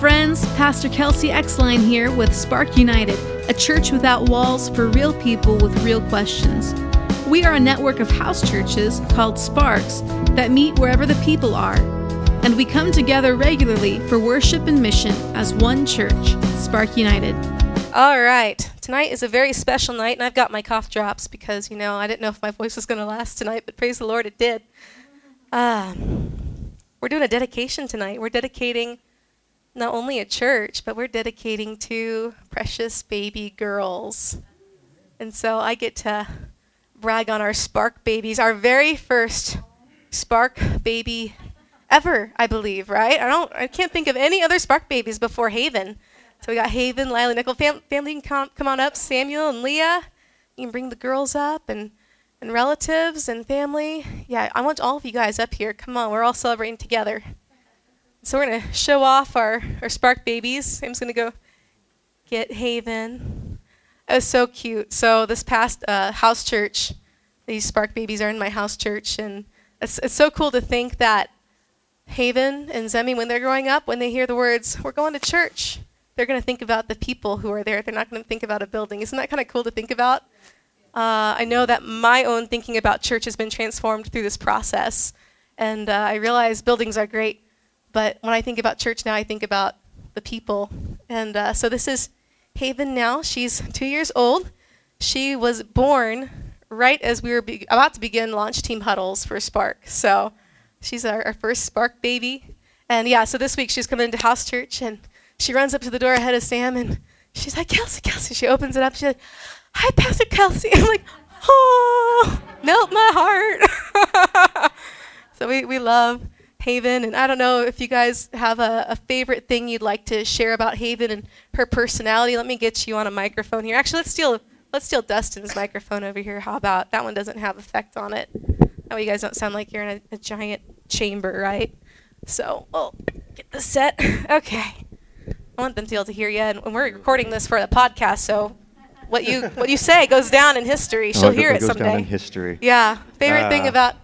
Friends. Pastor Kelsey Exline here with Spark United, a church without walls for real people with real questions. We are a network of house churches called Sparks that meet wherever the people are. And we come together regularly for worship and mission as one church, Spark United. All right. Tonight is a very special night, and I've got my cough drops because, you know, I didn't know if my voice was going to last tonight, but praise the Lord, it did. Uh, we're doing a dedication tonight. We're dedicating not only a church, but we're dedicating two precious baby girls. And so I get to brag on our Spark babies, our very first Spark baby ever, I believe, right? I don't I can't think of any other Spark babies before Haven. So we got Haven, Lila, Nicole, fam- family can come, come on up, Samuel and Leah. You can bring the girls up and and relatives and family. Yeah, I want all of you guys up here. Come on, we're all celebrating together. So we're going to show off our, our Spark babies. I'm just going to go get Haven. It was so cute. So this past uh, house church, these Spark babies are in my house church, and it's, it's so cool to think that Haven and Zemi, when they're growing up, when they hear the words, we're going to church, they're going to think about the people who are there. They're not going to think about a building. Isn't that kind of cool to think about? Uh, I know that my own thinking about church has been transformed through this process. And uh, I realize buildings are great, but when I think about church now, I think about the people. And uh, so this is Haven now. She's two years old. She was born right as we were be- about to begin launch team huddles for Spark. So she's our, our, first Spark baby. And yeah, so this week she's coming into house church and she runs up to the door ahead of Sam and she's like, Kelsey, Kelsey. She opens it up. She's like, Hi, Pastor Kelsey. I'm like, Oh, melt my heart. so we, we love Haven. And I don't know if you guys have a, a, favorite thing you'd like to share about Haven and her personality. Let me get you on a microphone here. Actually, let's steal let's steal Dustin's microphone over here. How about that one doesn't have effect on it? That way you guys don't sound like you're in a, a giant chamber, right? So, oh, get the set. Okay. I want them to be able to hear you, and, and we're recording this for the podcast, so what you what you say goes down in history. She'll oh, hear it, it goes someday. Down in history. Yeah. Favorite uh, thing about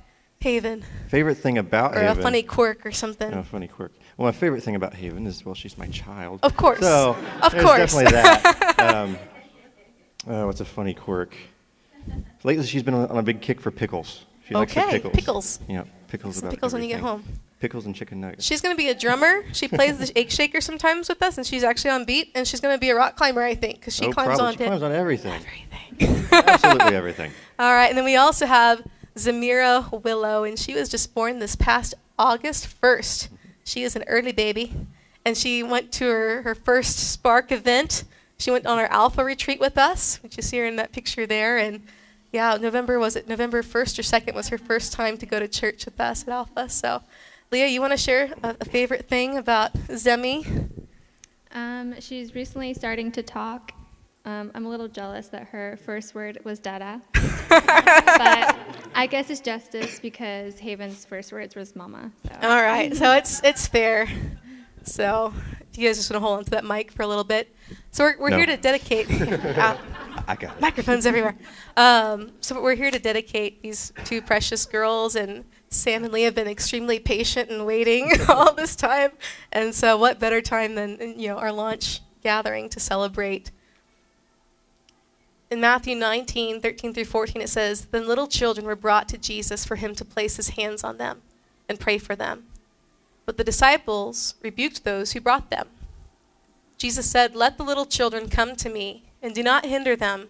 Haven. Favorite thing about or Haven. Or a funny quirk or something. A funny quirk. Well, my favorite thing about Haven is well, she's my child. Of course. So of course. definitely that. um, uh, what's a funny quirk? Lately, she's been on a big kick for pickles. She okay. likes the pickles. Pickles. Yeah, pickles. Some about pickles when you get home. Pickles and chicken nuggets. She's going to be a drummer. She plays the egg shaker sometimes with us, and she's actually on beat. And she's going to be a rock climber, I think, because she oh, climbs probably. on she climbs on everything. everything. Absolutely everything. All right, and then we also have Zamira Willow, and she was just born this past August 1st. She is an early baby, and she went to her, her first Spark event. She went on our Alpha retreat with us, which you see her in that picture there. And yeah, November was it November 1st or 2nd was her first time to go to church with us at Alpha. So, Leah, you want to share a, a, favorite thing about Zemi? Um, she's recently starting to talk. Um, I'm a little jealous that her first word was dada. but I guess it's justice because Haven's first words was mama. So. All right, so it's it's fair. So you guys just want to hold on to that mic for a little bit. So we're, we're no. here to dedicate. uh, I got it. Microphones everywhere. Um, so we're here to dedicate these two precious girls, and Sam and Leah have been extremely patient and waiting all this time. And so, what better time than you know our launch gathering to celebrate? In Matthew 19, 13 through 14, it says, Then little children were brought to Jesus for him to place his hands on them and pray for them. But the disciples rebuked those who brought them. Jesus said, Let the little children come to me, and do not hinder them,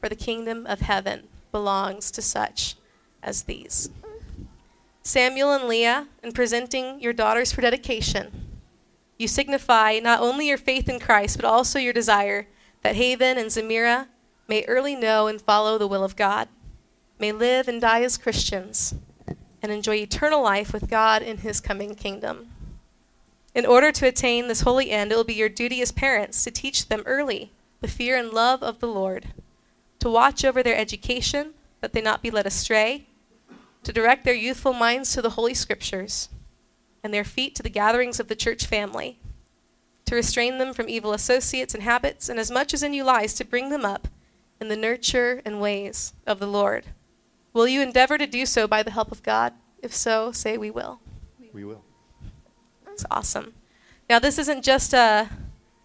for the kingdom of heaven belongs to such as these. Samuel and Leah, in presenting your daughters for dedication, you signify not only your faith in Christ, but also your desire that Haven and Zamira may early know and follow the will of God, may live and die as Christians, and enjoy eternal life with God in his coming kingdom. In order to attain this holy end, it will be your duty as parents to teach them early the fear and love of the Lord, to watch over their education, that they not be led astray, to direct their youthful minds to the Holy Scriptures, and their feet to the gatherings of the church family, to restrain them from evil associates and habits, and as much as in you lies, to bring them up in the nurture and ways of the Lord. Will you endeavor to do so by the help of God? If so, say we will. We will. That's awesome. Now, this isn't just a,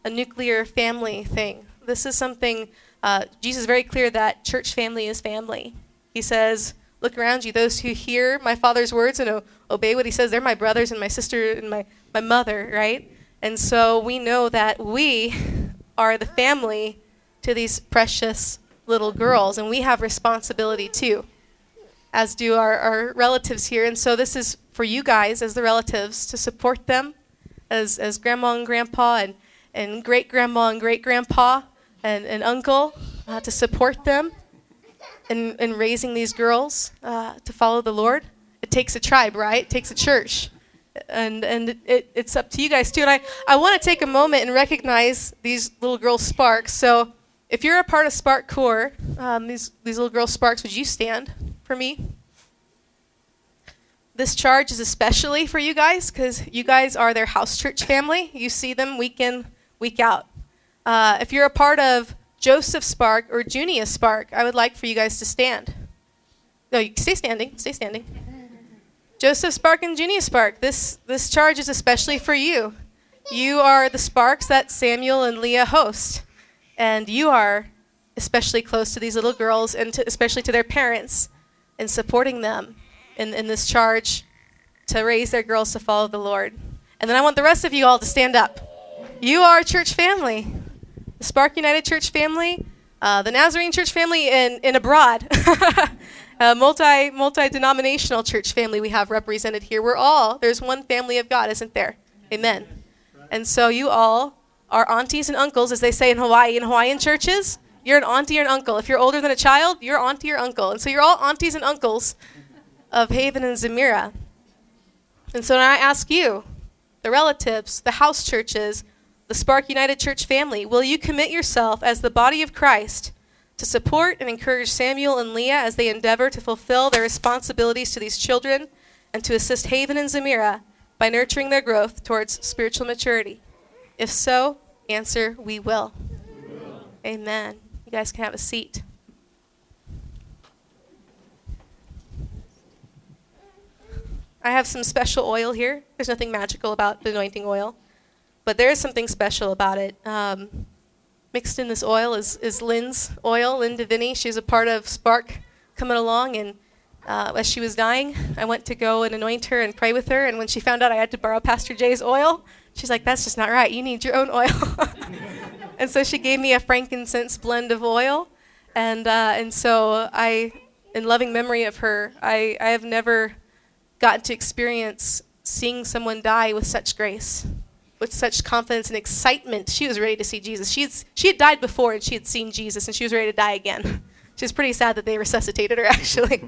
a nuclear family thing. This is something, uh, Jesus is very clear that church family is family. He says, Look around you. Those who hear my Father's words and o- obey what he says, they're my brothers and my sister and my, my mother, right? And so we know that we are the family to these precious little girls, and we have responsibility too, as do our, our relatives here. And so this is for you guys as the relatives to support them as, as grandma and grandpa and, and great grandma and great grandpa and, and uncle uh, to support them in, in raising these girls uh, to follow the Lord. It takes a tribe, right? It takes a church. And, and it, it's up to you guys too. And I, I want to take a moment and recognize these little girl sparks. So if you're a part of Spark Corps, um, these, these little girl sparks, would you stand for me? This charge is especially for you guys because you guys are their house church family. You see them week in, week out. Uh, if you're a part of Joseph Spark or Junia Spark, I would like for you guys to stand. No, you stay standing. Stay standing. Joseph Spark and Junia Spark, this, this charge is especially for you. You are the sparks that Samuel and Leah host. And you are especially close to these little girls and to, especially to their parents in supporting them in, in this charge to raise their girls to follow the Lord. And then I want the rest of you all to stand up. You are a church family, the Spark United Church family, uh, the Nazarene Church family, and, and abroad. a multi multi denominational church family we have represented here. We're all there's one family of God, isn't there? Amen. And so you all are aunties and uncles, as they say in Hawaii. In Hawaiian churches, you're an auntie or an uncle. If you're older than a child, you're auntie or uncle. And so you're all aunties and uncles of Haven and Zamira. And so I ask you, the relatives, the house churches, the Spark United Church family, will you commit yourself as the body of Christ to support and encourage Samuel and Leah as they endeavor to fulfill their responsibilities to these children and to assist Haven and Zamira by nurturing their growth towards spiritual maturity? If so, answer, we will. We will. Amen. You guys can have a seat. I have some special oil here. There's nothing magical about the anointing oil, but there is something special about it. Um, mixed in this oil is, is Lynn's oil, Lynn Devini. She's a part of Spark coming along, and uh, as she was dying, I went to go and anoint her and pray with her. And when she found out I had to borrow Pastor Jay's oil, she's like, "That's just not right. You need your own oil." and so she gave me a frankincense blend of oil, and uh, and so I, in loving memory of her, I I have never gotten to experience seeing someone die with such grace, with such confidence and excitement. She was ready to see Jesus. She's, she had died before and she had seen Jesus, and she was ready to die again. She was pretty sad that they resuscitated her, actually.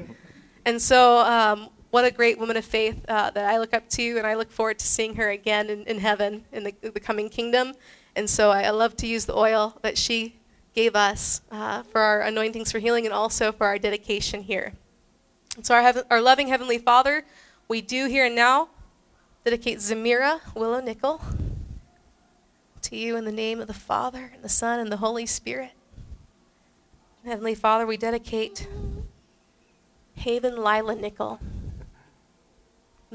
and so, um, what a great woman of faith uh, that I look up to, and I look forward to seeing her again in, in heaven in the, the coming kingdom. And so, I, I love to use the oil that she gave us uh, for our anointings for healing and also for our dedication here. And so, our, our loving Heavenly Father, we do here and now dedicate Zamira Willow Nickel to you in the name of the Father, and the Son, and the Holy Spirit. Heavenly Father, we dedicate Haven Lila Nickel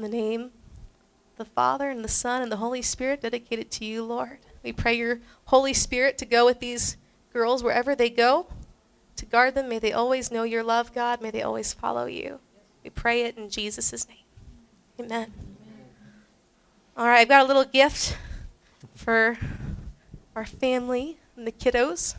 in the name of the Father, and the Son, and the Holy Spirit, dedicated to you, Lord. We pray your Holy Spirit to go with these girls wherever they go, to guard them. May they always know your love, God. May they always follow you. We pray it in Jesus' name. Amen. All right, I've got a little gift for our family and the kiddos.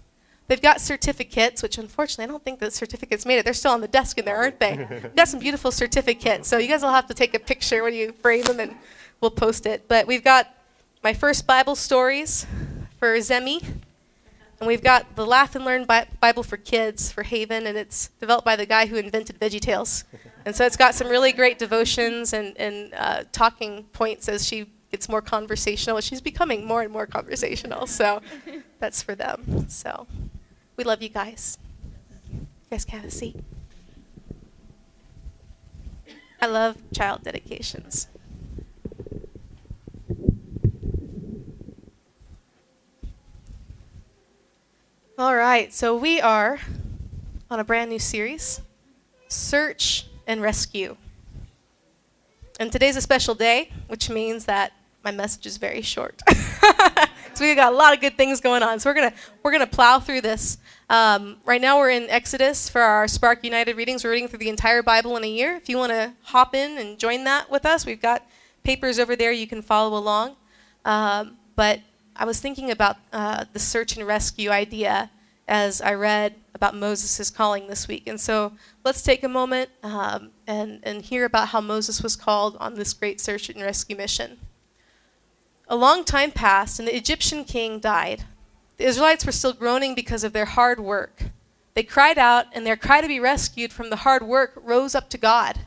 They've got certificates, which unfortunately I don't think the certificates made it. They're still on the desk in there, aren't they? We've got some beautiful certificates. So you guys will have to take a picture when you frame them and we'll post it. But we've got my first Bible stories for Zemi. And we've got the Laugh and Learn Bible for Kids for Haven, and it's developed by the guy who invented VeggieTales. And so it's got some really great devotions and, and uh, talking points as she gets more conversational. She's becoming more and more conversational, so that's for them. So we love you guys. You guys can have a seat. I love child dedications. All right, so we are on a brand new series Search and Rescue. And today's a special day, which means that my message is very short. so we got a lot of good things going on. So we're gonna we're gonna plow through this. Um, right now we're in Exodus for our Spark United readings. We're reading through the entire Bible in a year. If you want to hop in and join that with us, we've got papers over there you can follow along. Um, but I was thinking about uh, the search and rescue idea as I read about Moses' calling this week. And so let's take a moment um, and, and hear about how Moses was called on this great search and rescue mission. A long time passed, and the Egyptian king died. The Israelites were still groaning because of their hard work. They cried out, and their cry to be rescued from the hard work rose up to God.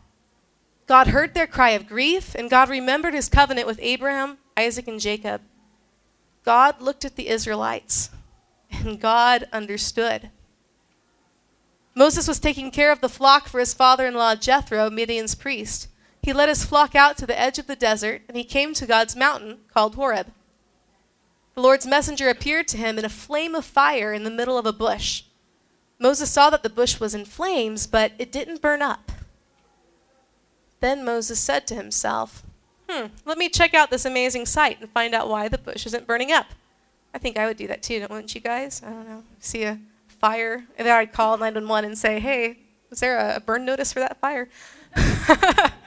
God heard their cry of grief, and God remembered his covenant with Abraham, Isaac, and Jacob. God looked at the Israelites, and God understood. Moses was taking care of the flock for his father in law Jethro, Midian's priest. He led his flock out to the edge of the desert, and he came to God's mountain called Horeb. The Lord's messenger appeared to him in a flame of fire in the middle of a bush. Moses saw that the bush was in flames, but it didn't burn up. Then Moses said to himself, Hmm, let me check out this amazing sight and find out why the bush isn't burning up. I think I would do that too, wouldn't you guys? I don't know. See a fire, and then I'd call 911 and say, hey, was there a burn notice for that fire?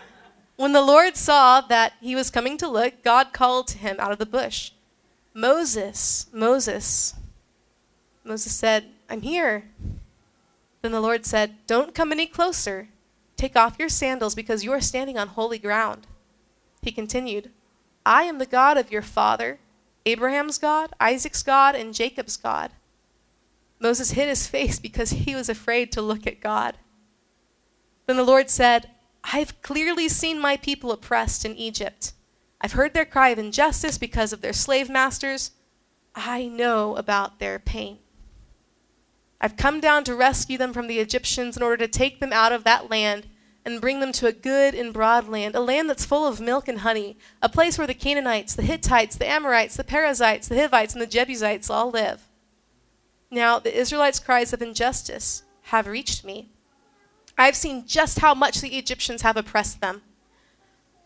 when the Lord saw that he was coming to look, God called to him out of the bush, Moses, Moses. Moses said, I'm here. Then the Lord said, Don't come any closer. Take off your sandals because you are standing on holy ground. He continued, I am the God of your father, Abraham's God, Isaac's God, and Jacob's God. Moses hid his face because he was afraid to look at God. Then the Lord said, I've clearly seen my people oppressed in Egypt. I've heard their cry of injustice because of their slave masters. I know about their pain. I've come down to rescue them from the Egyptians in order to take them out of that land and bring them to a good and broad land, a land that's full of milk and honey, a place where the Canaanites, the Hittites, the Amorites, the Perizzites, the Hivites, and the Jebusites all live. Now, the Israelites' cries of injustice have reached me. I've seen just how much the Egyptians have oppressed them.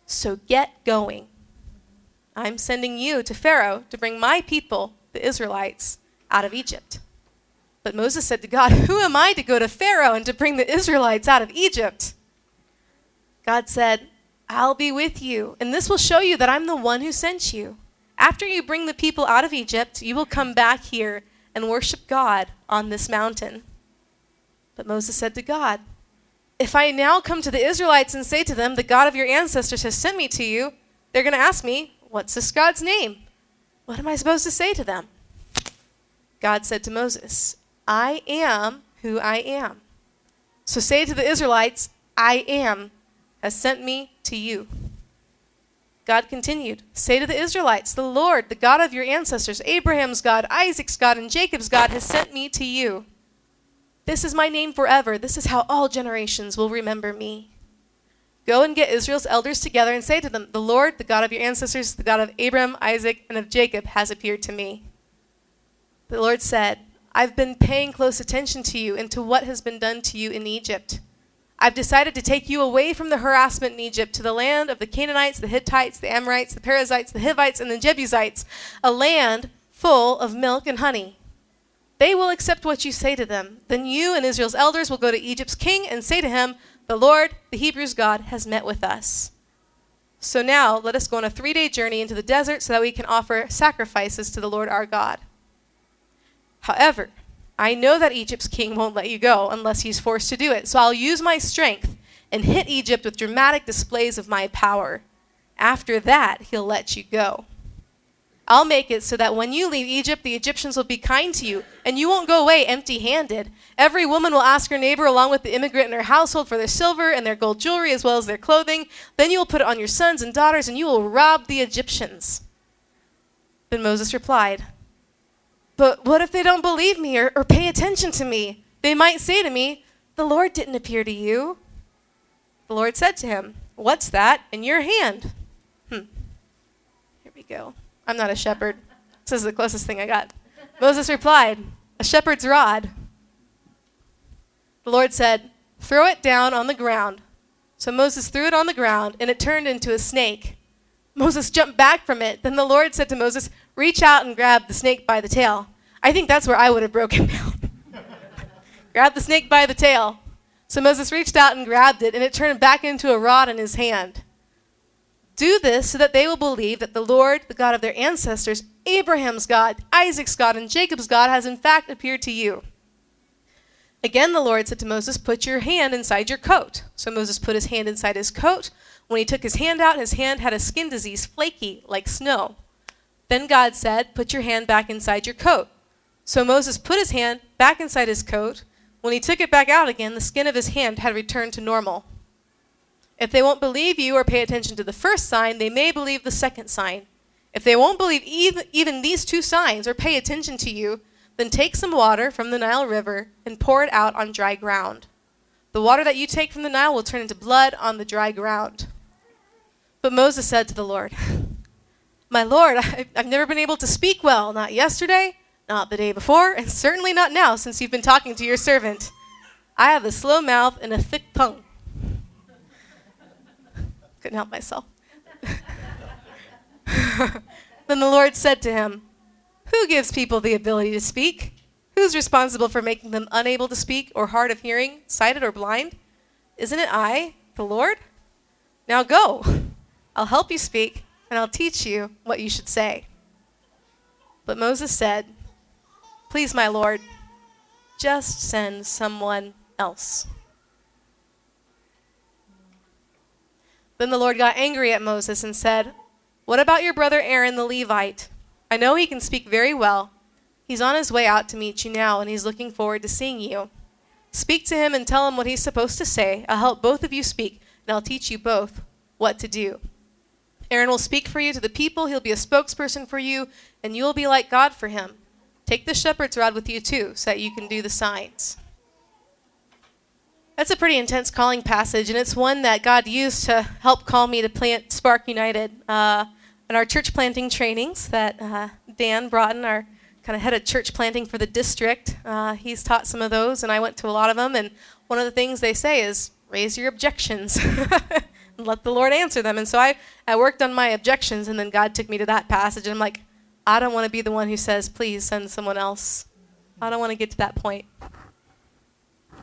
So get going. I'm sending you to Pharaoh to bring my people, the Israelites, out of Egypt. But Moses said to God, Who am I to go to Pharaoh and to bring the Israelites out of Egypt? God said, I'll be with you, and this will show you that I'm the one who sent you. After you bring the people out of Egypt, you will come back here and worship God on this mountain. But Moses said to God, If I now come to the Israelites and say to them, The God of your ancestors has sent me to you, they're going to ask me, What's this God's name? What am I supposed to say to them? God said to Moses, I am who I am. So say to the Israelites, I am has sent me to you. God continued, Say to the Israelites, The Lord, the God of your ancestors, Abraham's God, Isaac's God, and Jacob's God, has sent me to you. This is my name forever. This is how all generations will remember me. Go and get Israel's elders together and say to them, The Lord, the God of your ancestors, the God of Abraham, Isaac, and of Jacob, has appeared to me. The Lord said, I've been paying close attention to you and to what has been done to you in Egypt. I've decided to take you away from the harassment in Egypt to the land of the Canaanites, the Hittites, the Amorites, the Perizzites, the Hivites, and the Jebusites, a land full of milk and honey. They will accept what you say to them. Then you and Israel's elders will go to Egypt's king and say to him, The Lord, the Hebrews' God, has met with us. So now let us go on a three day journey into the desert so that we can offer sacrifices to the Lord our God. However, I know that Egypt's king won't let you go unless he's forced to do it. So I'll use my strength and hit Egypt with dramatic displays of my power. After that, he'll let you go. I'll make it so that when you leave Egypt, the Egyptians will be kind to you, and you won't go away empty handed. Every woman will ask her neighbor, along with the immigrant in her household, for their silver and their gold jewelry, as well as their clothing. Then you will put it on your sons and daughters, and you will rob the Egyptians. Then Moses replied, but what if they don't believe me or, or pay attention to me? They might say to me, The Lord didn't appear to you. The Lord said to him, What's that in your hand? Hmm. Here we go. I'm not a shepherd. This is the closest thing I got. Moses replied, A shepherd's rod. The Lord said, Throw it down on the ground. So Moses threw it on the ground, and it turned into a snake. Moses jumped back from it. Then the Lord said to Moses, Reach out and grab the snake by the tail. I think that's where I would have broken down. grab the snake by the tail. So Moses reached out and grabbed it, and it turned back into a rod in his hand. Do this so that they will believe that the Lord, the God of their ancestors, Abraham's God, Isaac's God, and Jacob's God, has in fact appeared to you. Again, the Lord said to Moses, Put your hand inside your coat. So Moses put his hand inside his coat. When he took his hand out, his hand had a skin disease, flaky, like snow. Then God said, Put your hand back inside your coat. So Moses put his hand back inside his coat. When he took it back out again, the skin of his hand had returned to normal. If they won't believe you or pay attention to the first sign, they may believe the second sign. If they won't believe even, these two signs or pay attention to you, then take some water from the Nile River and pour it out on dry ground. The water that you take from the Nile will turn into blood on the dry ground. But Moses said to the Lord, My Lord, I've never been able to speak well, not yesterday, not the day before, and certainly not now since you've been talking to your servant. I have a slow mouth and a thick tongue. Couldn't help myself. then the Lord said to him, Who gives people the ability to speak? Who's responsible for making them unable to speak or hard of hearing, sighted or blind? Isn't it I, the Lord? Now go. I'll help you speak, and I'll teach you what you should say. But Moses said, Please, my Lord, just send someone else. Then the Lord got angry at Moses and said, What about your brother Aaron the Levite? I know he can speak very well. He's on his way out to meet you now, and he's looking forward to seeing you. Speak to him and tell him what he's supposed to say. I'll help both of you speak, and I'll teach you both what to do. Aaron will speak for you to the people, he'll be a spokesperson for you, and you will be like God for him. Take the shepherd's rod with you too, so that you can do the signs. That's a pretty intense calling passage, and it's one that God used to help call me to plant Spark United. Uh, in our church planting trainings that uh, Dan Broughton, our kind of head of church planting for the district, uh, he's taught some of those, and I went to a lot of them. And one of the things they say is raise your objections and let the Lord answer them. And so I, I worked on my objections, and then God took me to that passage, and I'm like, I don't want to be the one who says, please send someone else. I don't want to get to that point.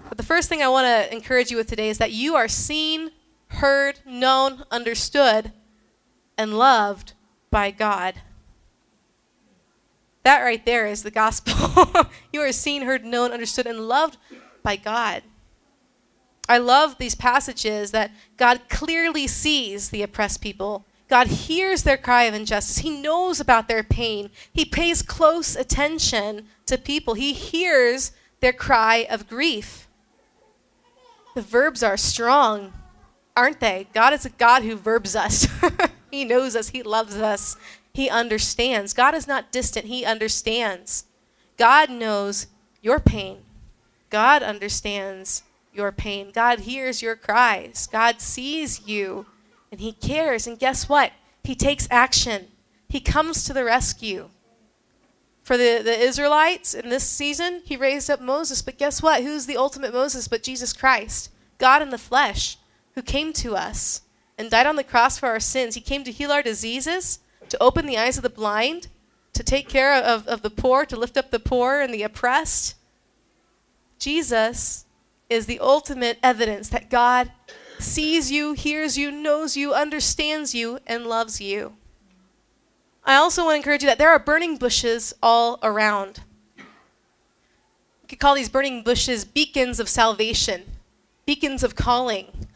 But the first thing I want to encourage you with today is that you are seen, heard, known, understood, and loved by God. That right there is the gospel. you are seen, heard, known, understood, and loved by God. I love these passages that God clearly sees the oppressed people. God hears their cry of injustice. He knows about their pain. He pays close attention to people. He hears their cry of grief. The verbs are strong, aren't they? God is a God who verbs us. he knows us, He loves us, He understands. God is not distant, He understands. God knows your pain. God understands your pain. God hears your cries. God sees you and He cares. And guess what? He takes action. He comes to the rescue. For the, the Israelites in this season, He raised up Moses. But guess what? Who's the ultimate Moses but Jesus Christ? God in the flesh, who came to us and died on the cross for our sins. He came to heal our diseases, to open the eyes of the blind, to take care of, of the poor, to lift up the poor and the oppressed. Jesus is the ultimate evidence that God sees you, hears you, knows you, understands you, and loves you. I also want to encourage you that there are burning bushes all around. You could call these burning bushes beacons of salvation, beacons of calling,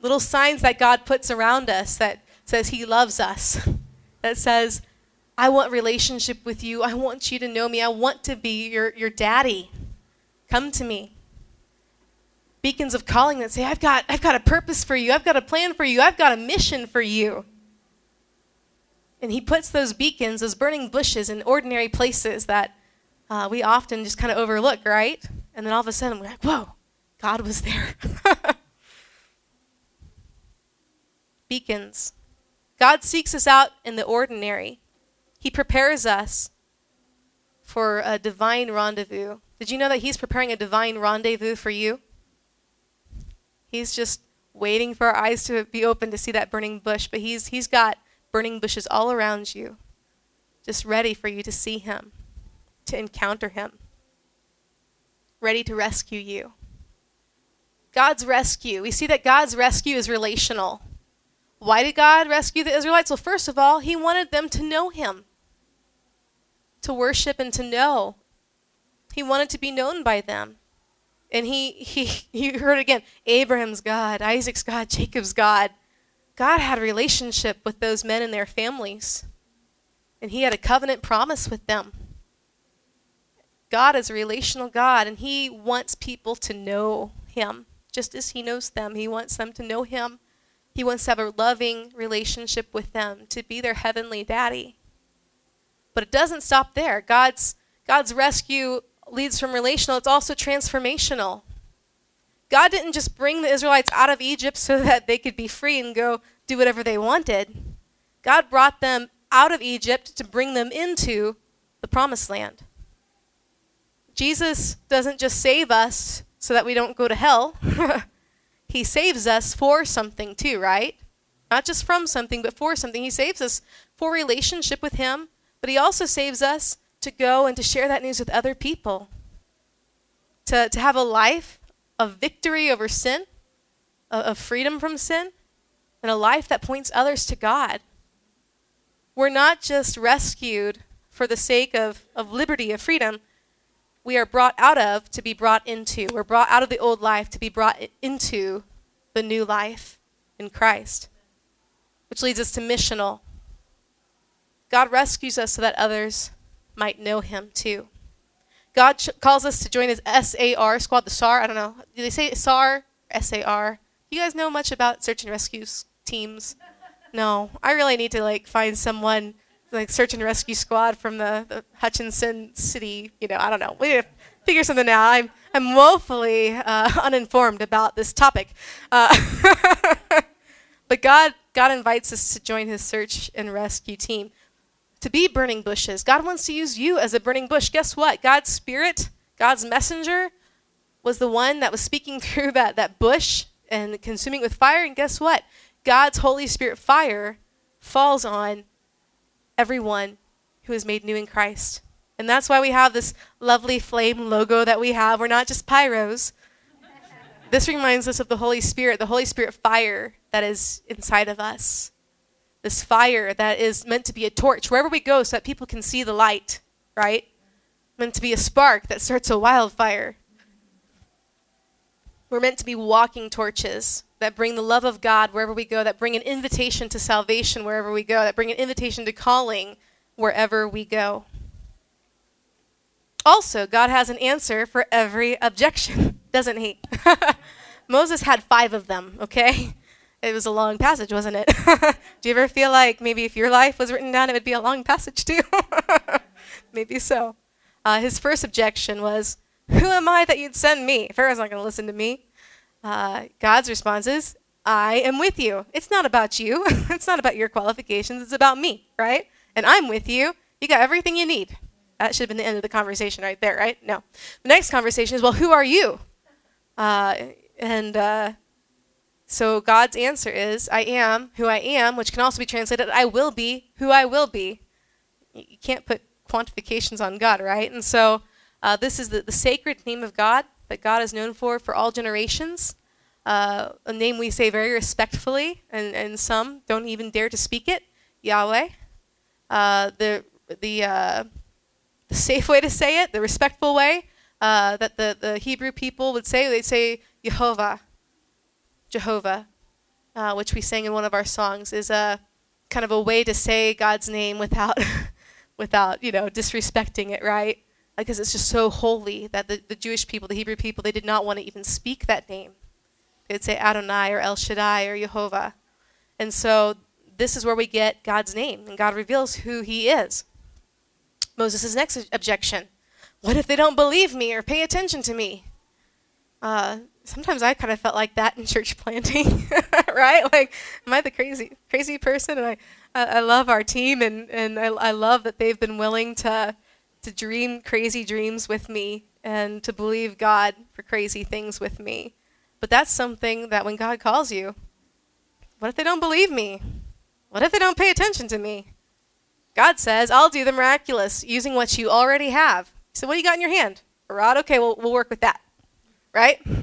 little signs that God puts around us that says He loves us, that says, I want relationship with you. I want you to know me. I want to be your, your daddy. Come to me beacons of calling that say, I've got, I've got a purpose for you, I've got a plan for you, I've got a mission for you. And he puts those beacons, those burning bushes, in ordinary places that uh, we often just kind of overlook, right? And then all of a sudden we're like, whoa, God was there. beacons. God seeks us out in the ordinary. He prepares us for a divine rendezvous. Did you know that He's preparing a divine rendezvous for you? He's just waiting for our eyes to be open to see that burning bush, but he's he's got burning bushes all around you, just ready for you to see him, to encounter him, ready to rescue you. God's rescue. We see that God's rescue is relational. Why did God rescue the Israelites? Well, first of all, he wanted them to know him, to worship and to know. He wanted to be known by them. And he, he, you heard again Abraham's God, Isaac's God, Jacob's God. God had a relationship with those men and their families. And he had a covenant promise with them. God is a relational God, and he wants people to know him just as he knows them. He wants them to know him. He wants to have a loving relationship with them, to be their heavenly daddy. But it doesn't stop there. God's God's rescue leads from relational, it's also transformational. God didn't just bring the Israelites out of Egypt so that they could be free and go do whatever they wanted. God brought them out of Egypt to bring them into the promised land. Jesus doesn't just save us so that we don't go to hell. he saves us for something too, right? Not just from something, but for something. He saves us for relationship with him, but he also saves us to go and to share that news with other people. To, to have a life of victory over sin, of freedom from sin, and a life that points others to God. We're not just rescued for the sake of, of liberty, of freedom. We are brought out of to be brought into. We're brought out of the old life to be brought into the new life in Christ, which leads us to missional. God rescues us so that others might know him too. God calls us to join his SAR squad, the SAR. I don't know. Do they say SAR? SAR? You guys know much about search and rescue teams? No. I really need to like find someone like search and rescue squad from the, the Hutchinson City. You know, I don't know. We need to figure something out. I'm I'm woefully uh, uninformed about this topic. Uh, but God God invites us to join His search and rescue team to be burning bushes. God wants to use you as a burning bush. Guess what? God's spirit, God's messenger, was the one that was speaking through that, that bush and consuming with fire. And guess what? God's Holy Spirit fire falls on everyone who is made new in Christ. And that's why we have this lovely flame logo that we have. We're not just pyros. this reminds us of the Holy Spirit, the Holy Spirit fire that is inside of us this fire that is meant to be a torch wherever we go so that people can see the light, right? Meant to be a spark that starts a wildfire. We're meant to be walking torches that bring the love of God wherever we go, that bring an invitation to salvation wherever we go, that bring an invitation to calling wherever we go. Also, God has an answer for every objection, doesn't he? Moses had five of them, okay? It was a long passage, wasn't it? Do you ever feel like maybe if your life was written down, it would be a long passage too? maybe so. Uh, his first objection was, Who am I that you'd send me? Pharaoh's not going to listen to me. Uh, God's response is, I am with you. It's not about you. it's not about your qualifications. It's about me, right? And I'm with you. You got everything you need. That should have been the end of the conversation right there, right? No. The next conversation is, well, who are you? Uh, and uh, so God's answer is, I am who I am, which can also be translated, I will be who I will be. You can't put quantifications on God, right? And so uh, this is the, the sacred name of God that God is known for for all generations. Uh, a name we say very respectfully, and, and some don't even dare to speak it, Yahweh. Uh, the the, uh, the safe way to say it, the respectful way uh, that the, the Hebrew people would say, they'd say Jehovah. Jehovah, uh, which we sang in one of our songs, is a kind of a way to say God's name without, without you know, disrespecting it, right? Because it's just so holy that the, the Jewish people, the Hebrew people, they did not want to even speak that name. They'd say Adonai or El Shaddai or Jehovah. And so this is where we get God's name, and God reveals who he is. Moses' next objection What if they don't believe me or pay attention to me? Uh, sometimes I kind of felt like that in church planting, right? Like, am I the crazy crazy person? And I, I, I love our team, and and I, I love that they've been willing to to dream crazy dreams with me and to believe God for crazy things with me. But that's something that when God calls you, what if they don't believe me? What if they don't pay attention to me? God says, I'll do the miraculous using what you already have. So, what do you got in your hand? A rod? Okay, we'll, we'll work with that. Right? Uh,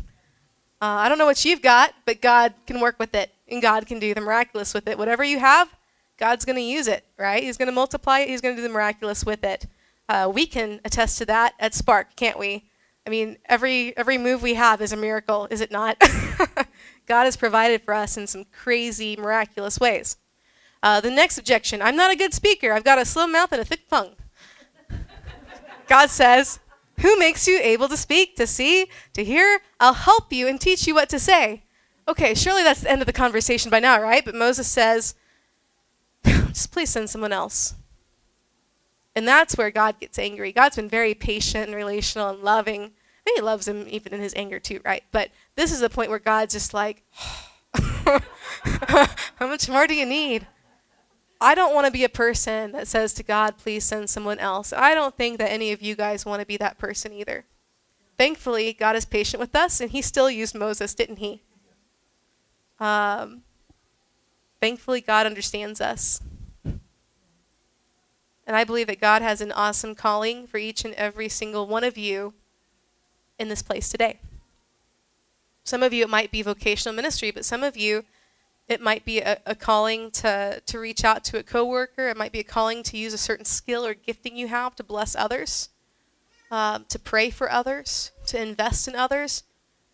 I don't know what you've got, but God can work with it, and God can do the miraculous with it. Whatever you have, God's going to use it, right? He's going to multiply it, He's going to do the miraculous with it. Uh, we can attest to that at Spark, can't we? I mean, every every move we have is a miracle, is it not? God has provided for us in some crazy, miraculous ways. Uh, the next objection: I'm not a good speaker. I've got a slow mouth and a thick tongue. God says, "Who makes you able to speak, to see, to hear? I'll help you and teach you what to say." Okay, surely that's the end of the conversation by now, right? But Moses says, "Just please send someone else." And that's where God gets angry. God's been very patient and relational and loving. Think he loves him even in his anger too, right? But this is the point where God's just like, how much more do you need? I don't want to be a person that says to God, please send someone else. I don't think that any of you guys want to be that person either. Thankfully, God is patient with us, and he still used Moses, didn't he? Um, thankfully, God understands us. And I believe that God has an awesome calling for each and every single one of you in this place today. Some of you, it might be vocational ministry, but some of you, it might be a, a, calling to, to reach out to a coworker. It might be a calling to use a certain skill or gifting you have to bless others, um, to pray for others, to invest in others.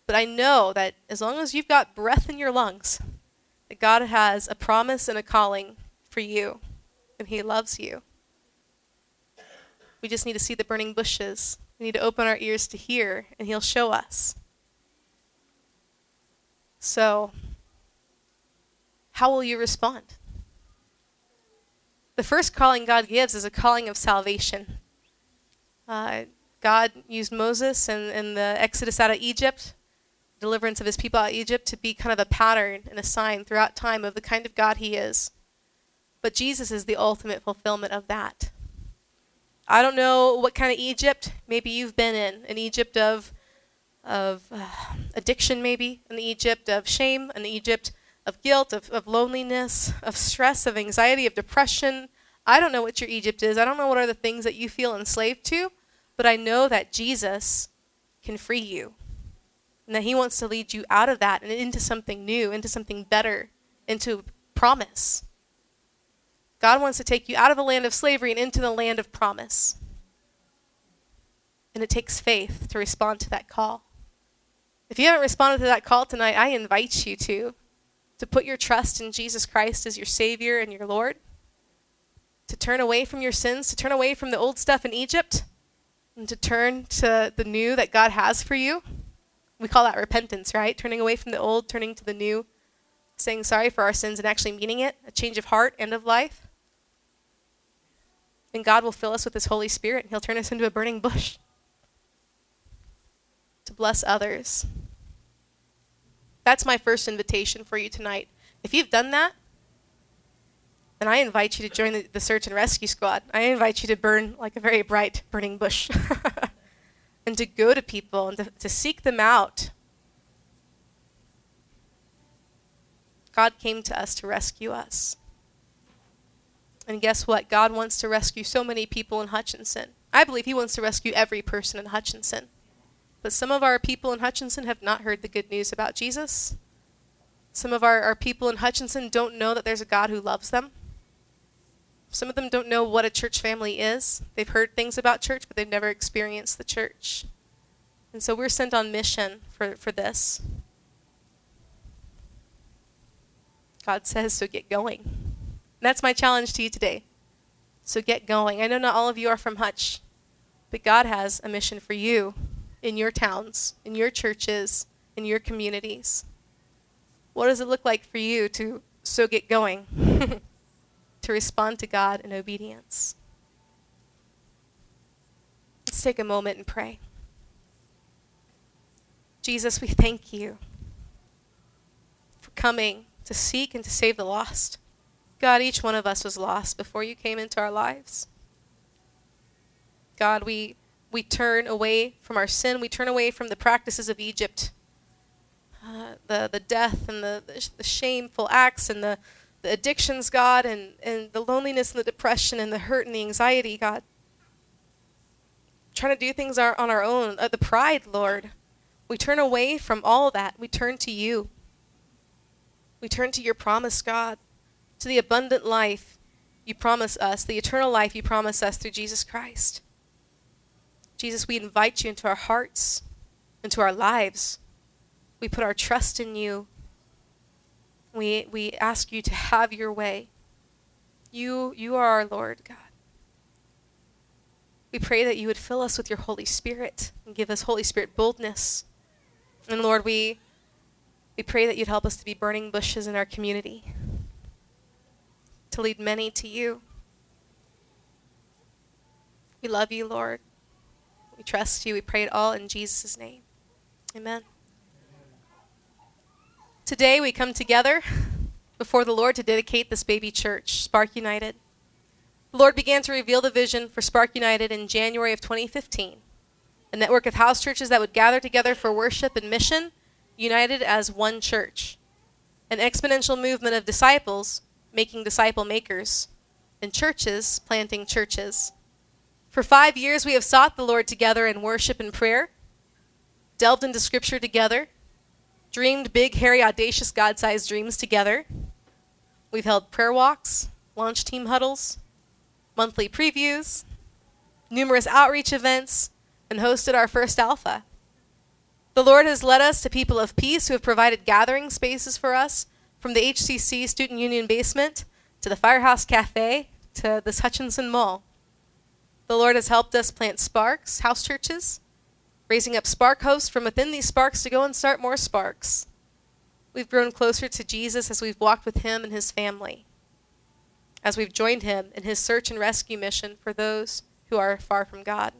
But I know that as long as you've got breath in your lungs, that God has a promise and a calling for you, and He loves you. We just need to see the burning bushes. We need to open our ears to hear, and He'll show us. So, how will you respond? The first calling God gives is a calling of salvation. Uh, God used Moses and, and the exodus out of Egypt, deliverance of his people out of Egypt, to be kind of a pattern and a sign throughout time of the kind of God he is. But Jesus is the ultimate fulfillment of that. I don't know what kind of Egypt maybe you've been in, an Egypt of of uh, addiction maybe, an Egypt of shame, an Egypt of guilt, of, of loneliness, of stress, of anxiety, of depression. I don't know what your Egypt is. I don't know what are the things that you feel enslaved to, but I know that Jesus can free you. And that he wants to lead you out of that and into something new, into something better, into promise. God wants to take you out of the land of slavery and into the land of promise. And it takes faith to respond to that call. If you haven't responded to that call tonight, I invite you to to put your trust in Jesus Christ as your savior and your Lord. To turn away from your sins, to turn away from the old stuff in Egypt, and to turn to the new that God has for you. We call that repentance, right? Turning away from the old, turning to the new, saying sorry for our sins and actually meaning it, a change of heart and of life. And God will fill us with His Holy Spirit, and He'll turn us into a burning bush to bless others. That's my first invitation for you tonight. If you've done that, then I invite you to join the, the search and rescue squad. I invite you to burn like a very bright burning bush and to go to people and to, to seek them out. God came to us to rescue us. And guess what? God wants to rescue so many people in Hutchinson. I believe He wants to rescue every person in Hutchinson. But some of our people in Hutchinson have not heard the good news about Jesus. Some of our, our people in Hutchinson don't know that there's a God who loves them. Some of them don't know what a church family is. They've heard things about church, but they've never experienced the church. And so we're sent on mission for, for this. God says, so get going. That's my challenge to you today. So get going. I know not all of you are from Hutch, but God has a mission for you in your towns, in your churches, in your communities. What does it look like for you to so get going, to respond to God in obedience? Let's take a moment and pray. Jesus, we thank you for coming to seek and to save the lost. God, each one of us was lost before you came into our lives. God, we, we turn away from our sin. We turn away from the practices of Egypt, uh, the, the death and the, the, the, shameful acts and the, the addictions, God, and, and the loneliness and the depression and the hurt and the anxiety, God. Trying to do things our, on our own, uh, the pride, Lord. We turn away from all that. We turn to you. We turn to your promise, God, to the abundant life you promise us, the eternal life you promise us through Jesus Christ. Jesus, we invite you into our hearts, into our lives. We put our trust in you. We, we ask you to have your way. You, you are our Lord, God. We pray that you would fill us with your Holy Spirit and give us Holy Spirit boldness. And Lord, we, we pray that you'd help us to be burning bushes in our community, to lead many to you. We love you, Lord. Trust you. We pray it all in Jesus' name. Amen. Today we come together before the Lord to dedicate this baby church, Spark United. The Lord began to reveal the vision for Spark United in January of 2015, a network of house churches that would gather together for worship and mission, united as one church. An exponential movement of disciples making disciple makers, and churches planting churches. For five years, we have sought the Lord together in worship and prayer, delved into Scripture together, dreamed big, hairy, audacious, God sized dreams together. We've held prayer walks, launch team huddles, monthly previews, numerous outreach events, and hosted our first Alpha. The Lord has led us to people of peace who have provided gathering spaces for us, from the HCC Student Union basement to the Firehouse Cafe to this Hutchinson Mall. The Lord has helped us plant Sparks, house churches, raising up Spark hosts from within these Sparks to go and start more Sparks. We've grown closer to Jesus as we've walked with him and his family, as we've joined him in his search and rescue mission for those who are far from God.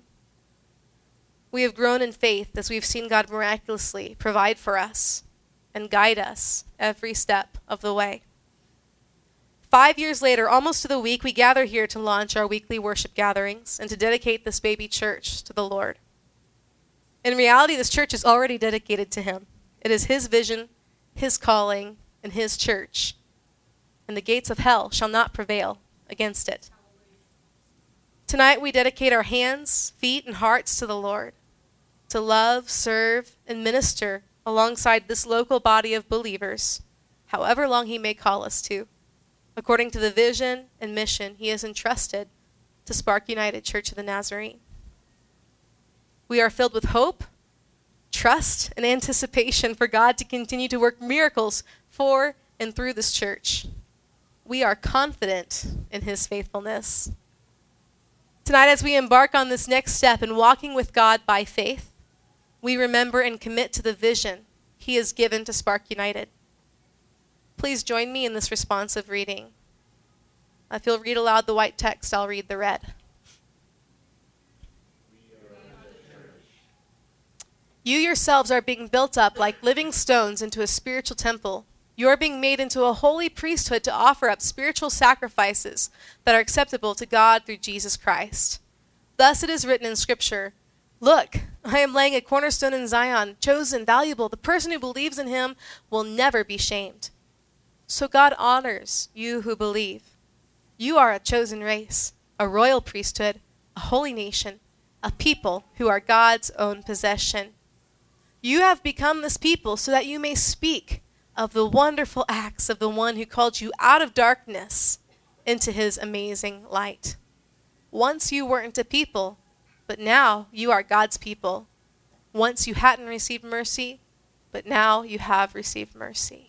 We have grown in faith as we've seen God miraculously provide for us and guide us every step of the way. Five years later, almost to the week, we gather here to launch our weekly worship gatherings and to dedicate this baby church to the Lord. In reality, this church is already dedicated to Him. It is His vision, His calling, and His church. And the gates of hell shall not prevail against it. Tonight, we dedicate our hands, feet, and hearts to the Lord to love, serve, and minister alongside this local body of believers, however long He may call us to, according to the vision and mission He has entrusted to Spark United Church of the Nazarene. We are filled with hope, trust, and anticipation for God to continue to work miracles for and through this church. We are confident in His faithfulness. Tonight, as we embark on this next step in walking with God by faith, we remember and commit to the vision He has given to Spark United. Please join me in this responsive reading. If you'll read aloud the white text, I'll read the red. You yourselves are being built up like living stones into a spiritual temple. You are being made into a holy priesthood to offer up spiritual sacrifices that are acceptable to God through Jesus Christ. Thus it is written in Scripture Look, I am laying a cornerstone in Zion, chosen, valuable. The person who believes in him will never be shamed. So God honors you who believe. You are a chosen race, a royal priesthood, a holy nation, a people who are God's own possession. You have become this people so that you may speak of the wonderful acts of the one who called you out of darkness into his amazing light. Once you weren't a people, but now you are God's people. Once you hadn't received mercy, but now you have received mercy.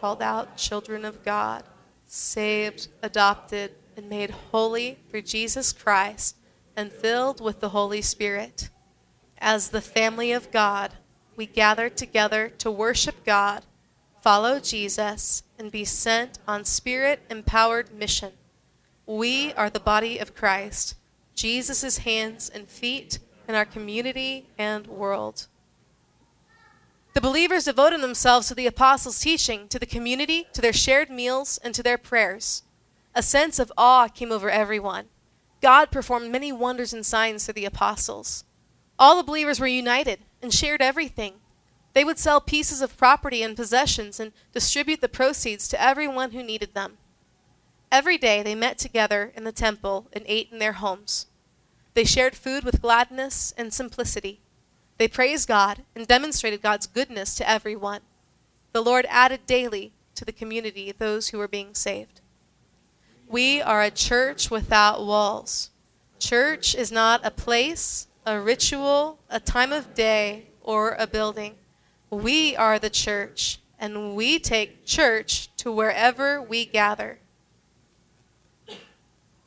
Called out children of God, saved, adopted, and made holy through Jesus Christ, and filled with the Holy Spirit. As the family of God, we gather together to worship God, follow Jesus, and be sent on spirit empowered mission we are the body of Christ, Jesus' hands and feet in our community and world. The believers devoted themselves to the apostles' teaching, to the community, to their shared meals, and to their prayers. A sense of awe came over everyone. God performed many wonders and signs through the apostles. All the believers were united and shared everything. They would sell pieces of property and possessions and distribute the proceeds to everyone who needed them. Every day they met together in the temple and ate in their homes. They shared food with gladness and simplicity. They praised God and demonstrated God's goodness to everyone. The Lord added daily to the community those who were being saved. We are a church without walls. Church is not a place, a ritual, a time of day, or a building. We are the church, and we take church to wherever we gather.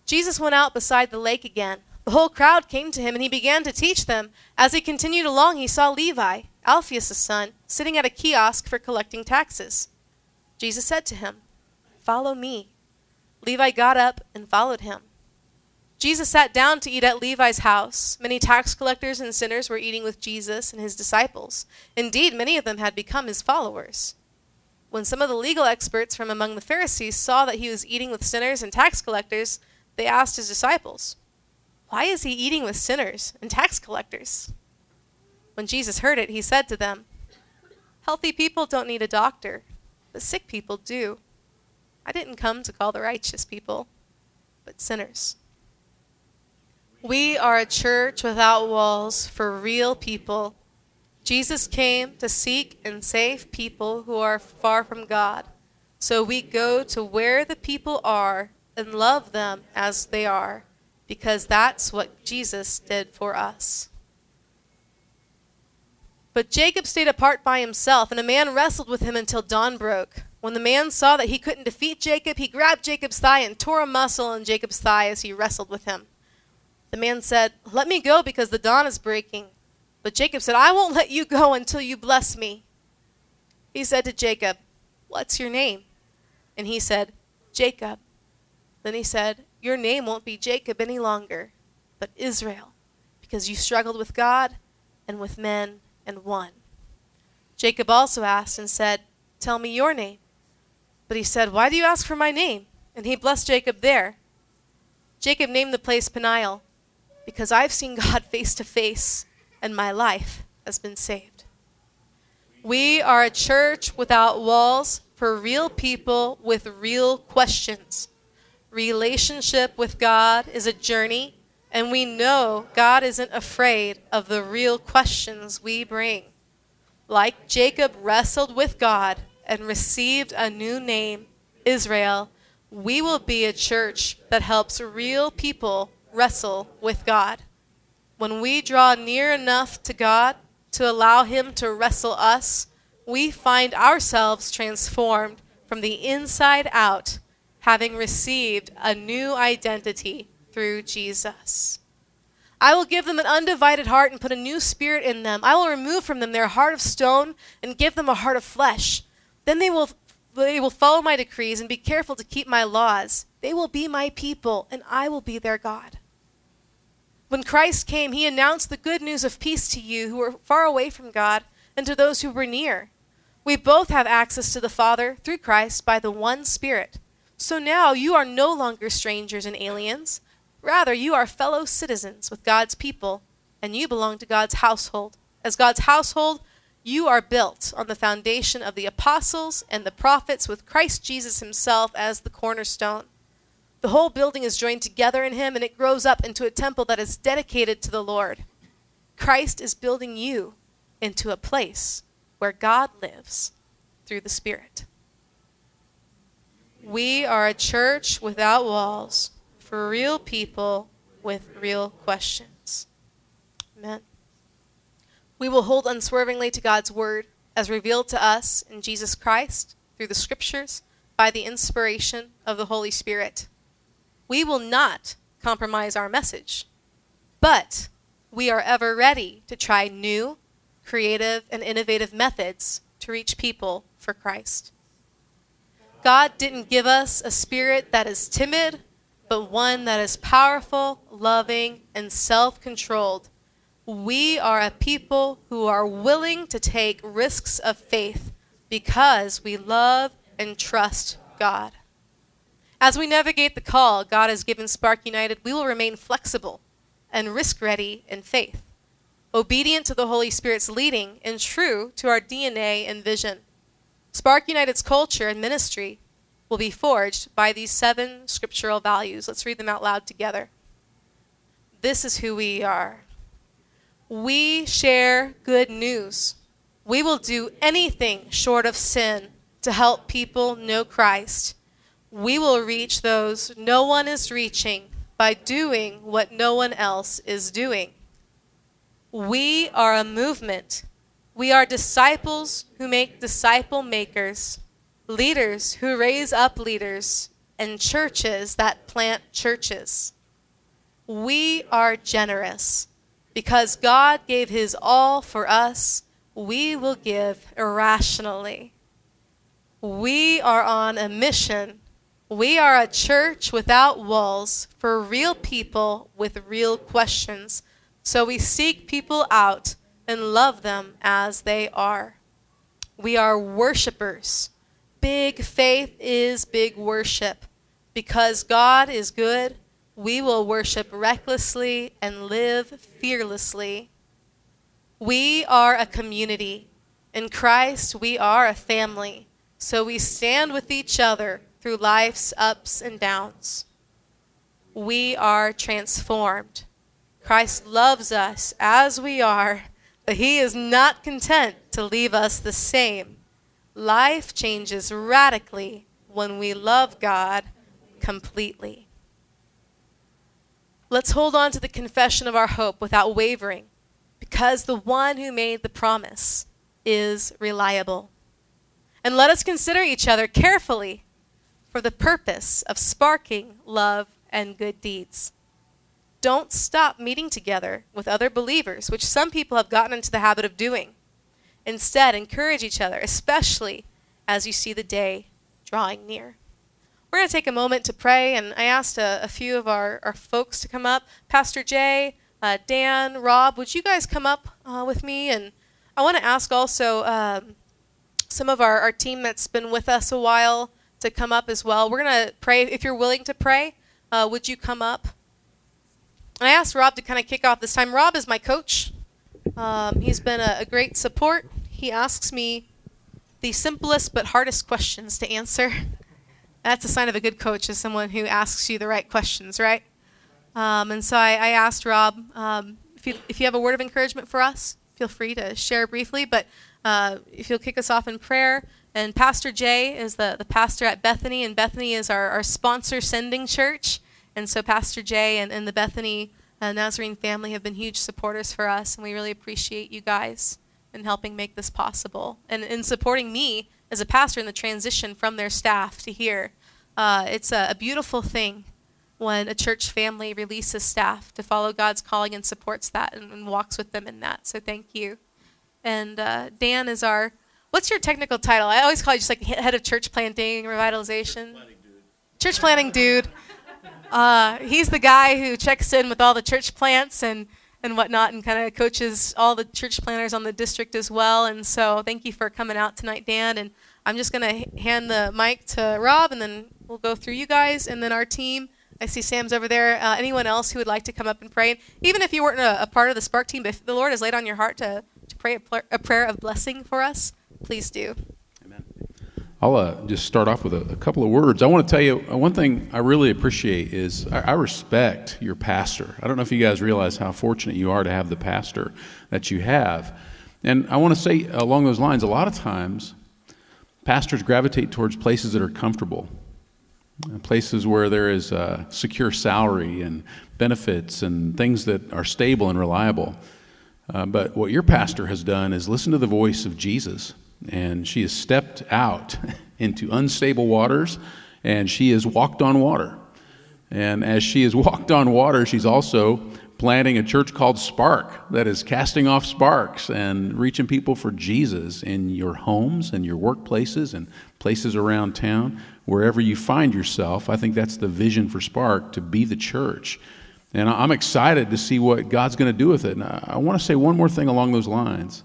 Jesus went out beside the lake again. The whole crowd came to him, and he began to teach them. As he continued along, he saw Levi, Alphaeus' son, sitting at a kiosk for collecting taxes. Jesus said to him, Follow me. Levi got up and followed him. Jesus sat down to eat at Levi's house. Many tax collectors and sinners were eating with Jesus and his disciples. Indeed, many of them had become his followers. When some of the legal experts from among the Pharisees saw that he was eating with sinners and tax collectors, they asked his disciples, Why is he eating with sinners and tax collectors? When Jesus heard it, he said to them, Healthy people don't need a doctor, but sick people do. I didn't come to call the righteous people, but sinners. We are a church without walls for real people. Jesus came to seek and save people who are far from God. So we go to where the people are and love them as they are, because that's what Jesus did for us. But Jacob stayed apart by himself, and a man wrestled with him until dawn broke. When the man saw that he couldn't defeat Jacob, he grabbed Jacob's thigh and tore a muscle in Jacob's thigh as he wrestled with him. The man said, Let me go because the dawn is breaking. But Jacob said, I won't let you go until you bless me. He said to Jacob, What's your name? And he said, Jacob. Then he said, Your name won't be Jacob any longer, but Israel, because you struggled with God and with men and won. Jacob also asked and said, Tell me your name. But he said, Why do you ask for my name? And he blessed Jacob there. Jacob named the place Peniel, because I've seen God face to face, and my life has been saved. We are a church without walls for real people with real questions. Relationship with God is a journey, and we know God isn't afraid of the real questions we bring. Like Jacob wrestled with God and received a new name, Israel, we will be a church that helps real people wrestle with God. When we draw near enough to God to allow Him to wrestle us, we find ourselves transformed from the inside out having received a new identity through Jesus. I will give them an undivided heart and put a new spirit in them. I will remove from them their heart of stone and give them a heart of flesh. Then they will they will follow my decrees and be careful to keep my laws. They will be my people and I will be their God. When Christ came, he announced the good news of peace to you who were far away from God and to those who were near. We both have access to the Father through Christ by the one Spirit. So now you are no longer strangers and aliens. Rather, you are fellow citizens with God's people, and you belong to God's household. As God's household, you are built on the foundation of the apostles and the prophets, with Christ Jesus himself as the cornerstone. The whole building is joined together in him, and it grows up into a temple that is dedicated to the Lord. Christ is building you into a place where God lives through the Spirit. We are a church without walls for real people with real questions. Amen. We will hold unswervingly to God's word as revealed to us in Jesus Christ through the scriptures by the inspiration of the Holy Spirit. We will not compromise our message, but we are ever ready to try new, creative, and innovative methods to reach people for Christ. God didn't give us a spirit that is timid, but one that is powerful, loving, and self controlled. We are a people who are willing to take risks of faith because we love and trust God. As we navigate the call God has given Spark United, we will remain flexible and risk ready in faith. obedient to the Holy Spirit's leading, and true to our DNA and vision. Spark United's culture and ministry will be forged by these seven scriptural values. Let's read them out loud together. This is who we are. We share good news. We will do anything short of sin to help people know Christ. We will reach those no one is reaching by doing what no one else is doing. We are a movement. We are disciples who make disciple makers, leaders who raise up leaders, and churches that plant churches. We are generous. Because God gave his all for us, we will give irrationally. We are on a mission. We are a church without walls for real people with real questions. So we seek people out and love them as they are. We are worshipers. Big faith is big worship. Because God is good, we will worship recklessly and live fearlessly. We are a community. In Christ, we are a family. So we stand with each other through life's ups and downs. We are transformed. Christ loves us as we are but he is not content to leave us the same. Life changes radically when we love God completely. Let's hold on to the confession of our hope without wavering, because the one who made the promise is reliable. And let us consider each other carefully for the purpose of sparking love and good deeds don't stop meeting together with other believers, which some people have gotten into the habit of doing. Instead, encourage each other, especially as you see the day drawing near. We're going to take a moment to pray, and I asked a, a few of our, our folks to come up. Pastor Jay, uh, Dan, Rob, would you guys come up uh, with me? And I want to ask also um, some of our, our team that's been with us a while to come up as well. We're going to pray. If you're willing to pray, uh, would you come up? I asked Rob to kind of kick off this time. Rob is my coach. Um, he's been a, a great support. He asks me the simplest but hardest questions to answer. That's a sign of a good coach, is someone who asks you the right questions, right? Um, and so I, I asked Rob um, if, you, if you have a word of encouragement for us, feel free to share briefly. But uh, if you'll kick us off in prayer. And Pastor Jay is the, the pastor at Bethany, and Bethany is our, our sponsor sending church. And so Pastor Jay and, and the Bethany uh, Nazarene family have been huge supporters for us, and we really appreciate you guys in helping make this possible and in supporting me as a pastor in the transition from their staff to here. Uh, it's a, a beautiful thing when a church family releases staff to follow God's calling and supports that and, and walks with them in that. So thank you. And uh, Dan is our, what's your technical title? I always call you just like head of church planting, revitalization. Church planting dude. Church planting dude. Uh, he's the guy who checks in with all the church plants and, and whatnot and kind of coaches all the church planters on the district as well. And so thank you for coming out tonight, Dan. And I'm just going to hand the mic to Rob and then we'll go through you guys and then our team. I see Sam's over there. Uh, anyone else who would like to come up and pray? Even if you weren't a, a, part of the Spark team, if the Lord has laid on your heart to, to pray a, pl- a prayer of blessing for us, please do. I'll uh, just start off with a, a, couple of words. I want to tell you uh, one thing I really appreciate is I, I, respect your pastor. I don't know if you guys realize how fortunate you are to have the pastor that you have. And I want to say along those lines, a lot of times pastors gravitate towards places that are comfortable, uh, places where there is a secure salary and benefits and things that are stable and reliable. Uh, but what your pastor has done is listen to the voice of Jesus and she has stepped out into unstable waters and she has walked on water. And as she has walked on water, she's also planting a church called Spark that is casting off sparks and reaching people for Jesus in your homes and your workplaces and places around town, wherever you find yourself. I think that's the vision for Spark to be the church. And I'm excited to see what God's going to do with it. And I want to say one more thing along those lines.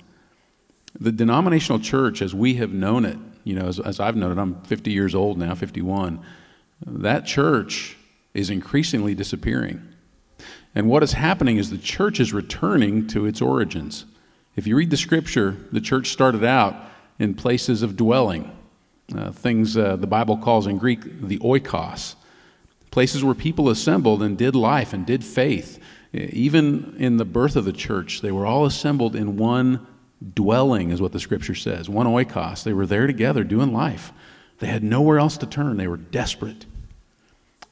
The denominational church, as we have known it, you know, as, as I've known it, I'm 50 years old now, 51, that church is increasingly disappearing. And what is happening is the church is returning to its origins. If you read the scripture, the church started out in places of dwelling, uh, things uh, the Bible calls in Greek the oikos, places where people assembled and did life and did faith. Even in the birth of the church, they were all assembled in one dwelling, is what the scripture says, one oikos. They were there together doing life. They had nowhere else to turn, they were desperate.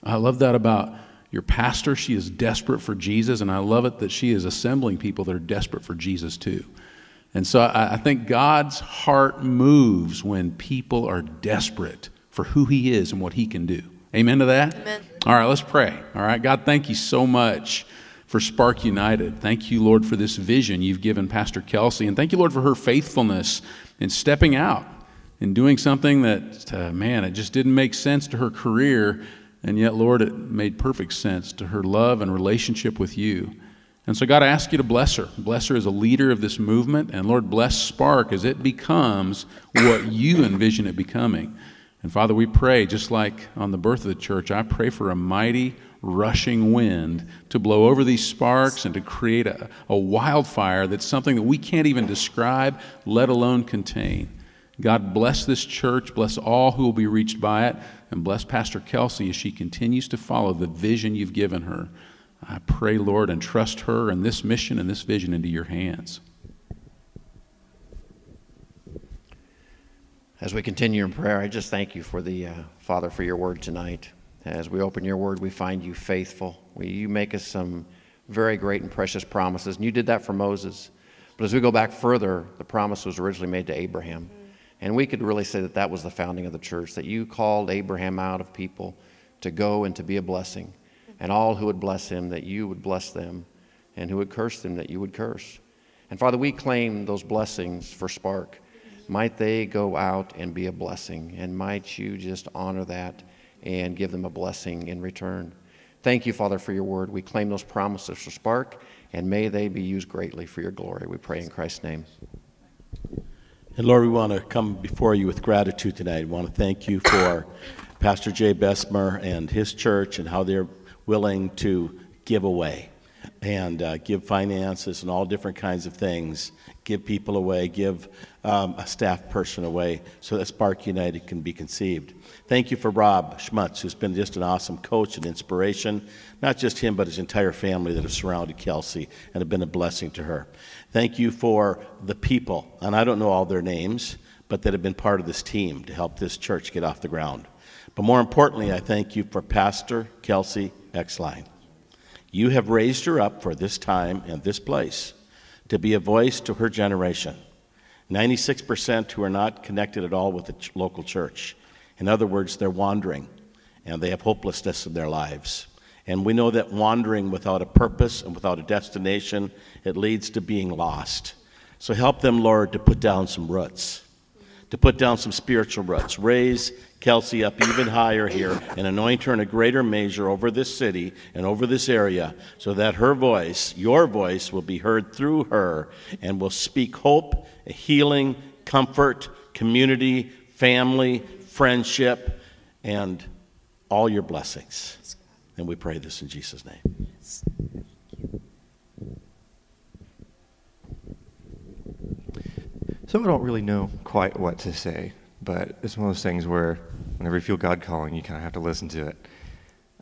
I love that about your pastor. She is desperate for Jesus, and I love it that she is assembling people that are desperate for Jesus too. And so I, I think God's heart moves when people are desperate for who He is and what He can do. Amen to that? Amen. All right, let's pray. All right, God, thank you so much for Spark United. Thank you, Lord, for this vision you've given Pastor Kelsey. And thank you, Lord, for her faithfulness in stepping out and doing something that, uh, man, it just didn't make sense to her career. And yet, Lord, it made perfect sense to her love and relationship with you. And so, God, I ask you to bless her. Bless her as a leader of this movement. And Lord, bless Spark as it becomes what you envision it becoming. And Father, we pray, just like on the birth of the church, I pray for a mighty rushing wind to blow over these sparks and to create a, a wildfire that's something that we can't even describe, let alone contain. God bless this church, bless all who will be reached by it, and bless Pastor Kelsey as she continues to follow the vision you've given her. I pray, Lord, and trust her and this mission and this vision into your hands. As we continue in prayer, I just thank you for the uh, Father for your word tonight. As we open your word, we find you faithful. We, you make us some very great and precious promises, and you did that for Moses. But as we go back further, the promise was originally made to Abraham. And we could really say that that was the founding of the church, that you called Abraham out of people to go and to be a blessing. And all who would bless him, that you would bless them, and who would curse them, that you would curse. And Father, we claim those blessings for Spark. Might they go out and be a blessing, and might you just honor that and give them a blessing in return. Thank you, Father, for your word. We claim those promises for Spark, and may they be used greatly for your glory. We pray in Christ's name. And Lord, we want to come before you with gratitude tonight. We want to thank you for Pastor Jay Besmer and his church and how they're willing to give away and uh, give finances and all different kinds of things, give people away, give um, a staff person away so that Spark United can be conceived. Thank you for Rob Schmutz, who's been just an awesome coach and inspiration, not just him, but his entire family that have surrounded Kelsey and have been a blessing to her. Thank you for the people, and I don't know all their names, but that have been part of this team to help this church get off the ground. But more importantly, I thank you for Pastor Kelsey Exline. You have raised her up for this time and this place to be a voice to her generation. 96% who are not connected at all with the ch- local church. In other words, they're wandering and they have hopelessness in their lives. And we know that wandering without a purpose and without a destination, it leads to being lost. So help them, Lord, to put down some roots, to put down some spiritual roots. Raise Kelsey up even higher here and anoint her in a greater measure over this city and over this area so that her voice, your voice, will be heard through her and will speak hope, healing, comfort, community, family, friendship, and all your blessings. And we pray this in Jesus' name. So I don't really know quite what to say, but it's one of those things where whenever you feel God calling, you kind of have to listen to it.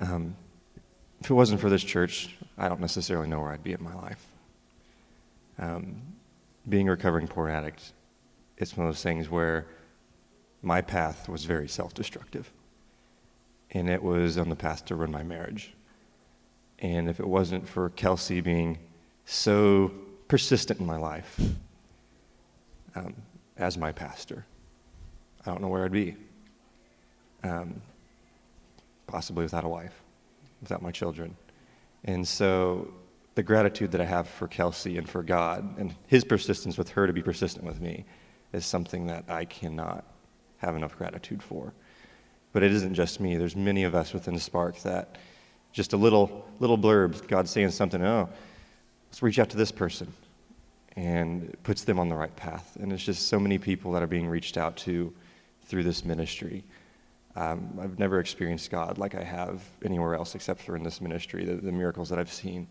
Um, if it wasn't for this church, I don't necessarily know where I'd be in my life. Um, being a recovering poor addict, it's one of those things where my path was very self destructive. And it was on the path to ruin my marriage. And if it wasn't for Kelsey being so persistent in my life um, as my pastor, I don't know where I'd be. Um, possibly without a wife, without my children. And so the gratitude that I have for Kelsey and for God and his persistence with her to be persistent with me is something that I cannot have enough gratitude for. But it isn't just me. There's many of us within Spark that just a little little blurb, God saying something, oh, let's reach out to this person and puts them on the right path. And it's just so many people that are being reached out to through this ministry. Um, I've never experienced God like I have anywhere else except for in this ministry, the, the miracles that I've seen.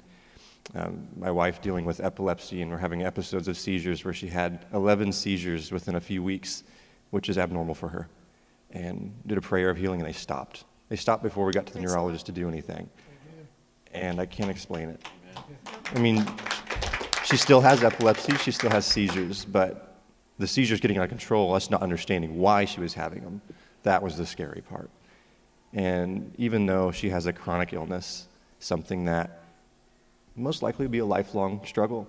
um, my wife dealing with epilepsy, and we're having episodes of seizures where she had 11 seizures within a few weeks, which is abnormal for her. And did a prayer of healing, and they stopped. They stopped before we got to the neurologist to do anything. And I can't explain it. I mean, she still has epilepsy, she still has seizures, but the seizures getting out of control, us not understanding why she was having them, that was the scary part. And even though she has a chronic illness, something that most likely will be a lifelong struggle,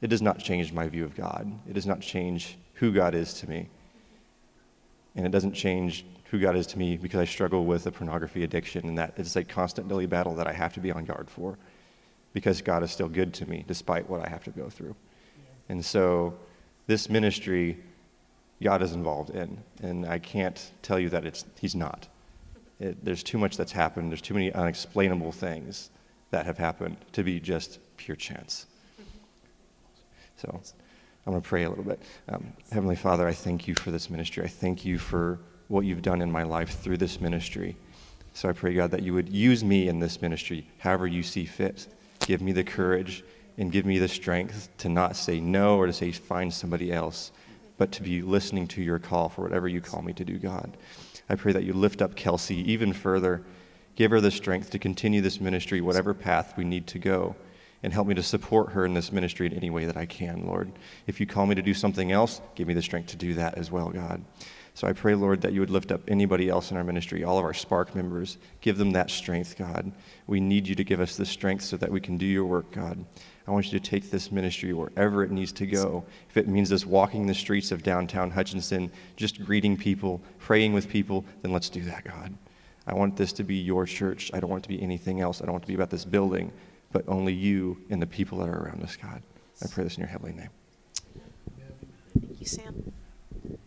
it does not change my view of God. It does not change who God is to me. And it doesn't change who God is to me because I struggle with a pornography addiction and that it's a constant daily battle that I have to be on guard for because God is still good to me despite what I have to go through. And so this ministry, God is involved in, and I can't tell you that it's, He's not. It, there's too much that's happened, there's too many unexplainable things that have happened to be just pure chance. So I'm going to pray a little bit. Um, Heavenly Father, I thank you for this ministry. I thank you for what you've done in my life through this ministry. So I pray, God, that you would use me in this ministry however you see fit. Give me the courage and give me the strength to not say no or to say find somebody else, but to be listening to your call for whatever you call me to do, God. I pray that you lift up Kelsey even further. Give her the strength to continue this ministry, whatever path we need to go, and help me to support her in this ministry in any way that I can, Lord. If you call me to do something else, give me the strength to do that as well, God. So I pray, Lord, that you would lift up anybody else in our ministry, all of our Spark members. Give them that strength, God. We need you to give us the strength so that we can do your work, God. I want you to take this ministry wherever it needs to go. If it means us walking the streets of downtown Hutchinson, just greeting people, praying with people, then let's do that, God. I want this to be your church. I don't want it to be anything else. I don't want it to be about this building, but only you and the people that are around us, God. I pray this in your heavenly name. Thank you, Sam.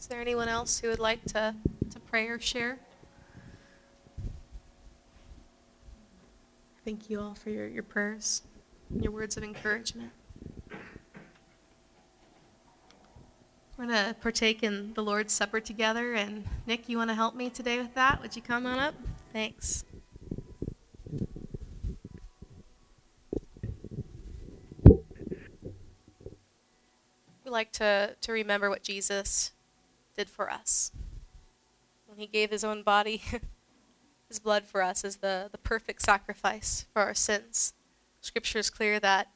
Is there anyone else who would like to, to pray or share? Thank you all for your, your prayers, your words of encouragement. We're going to partake in the Lord's Supper together. And Nick, you want to help me today with that? Would you come on up? Thanks. We like to, to remember what Jesus did for us. When he gave his own body, his blood for us as the, the perfect sacrifice for our sins. Scripture is clear that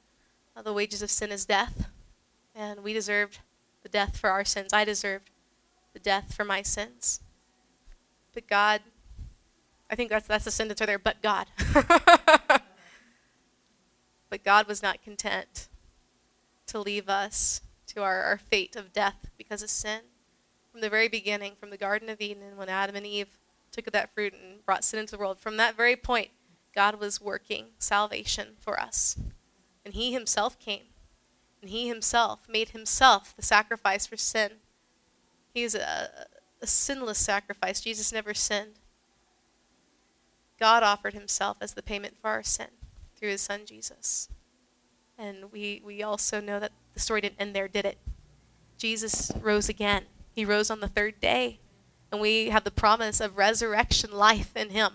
uh, the wages of sin is death, and we deserved the death for our sins. I deserved the death for my sins. But God, I think that's, that's the sentence right there, but God. but God was not content to leave us to our, our fate of death because of sin from the very beginning, from the Garden of Eden, when Adam and Eve took that fruit and brought sin into the world, from that very point, God was working salvation for us. And He Himself came. And He Himself made Himself the sacrifice for sin. He is a, a sinless sacrifice. Jesus never sinned. God offered Himself as the payment for our sin through His Son Jesus. And we, we also know that the story didn't end there, did it? Jesus rose again. He rose on the third day. And we have the promise of resurrection life in him.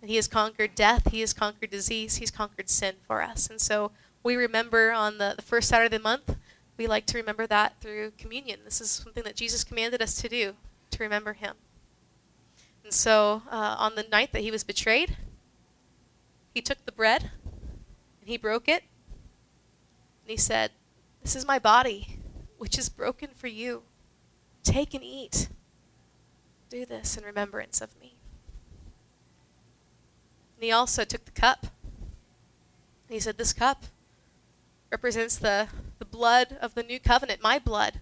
And he has conquered death, he has conquered disease, he's conquered sin for us. And so we remember on the, the first Saturday of the month, we like to remember that through communion. This is something that Jesus commanded us to do, to remember him. And so uh, on the night that he was betrayed, he took the bread and he broke it. And he said, This is my body, which is broken for you. Take and eat. Do this in remembrance of me. And he also took the cup. He said, This cup represents the, the blood of the new covenant, my blood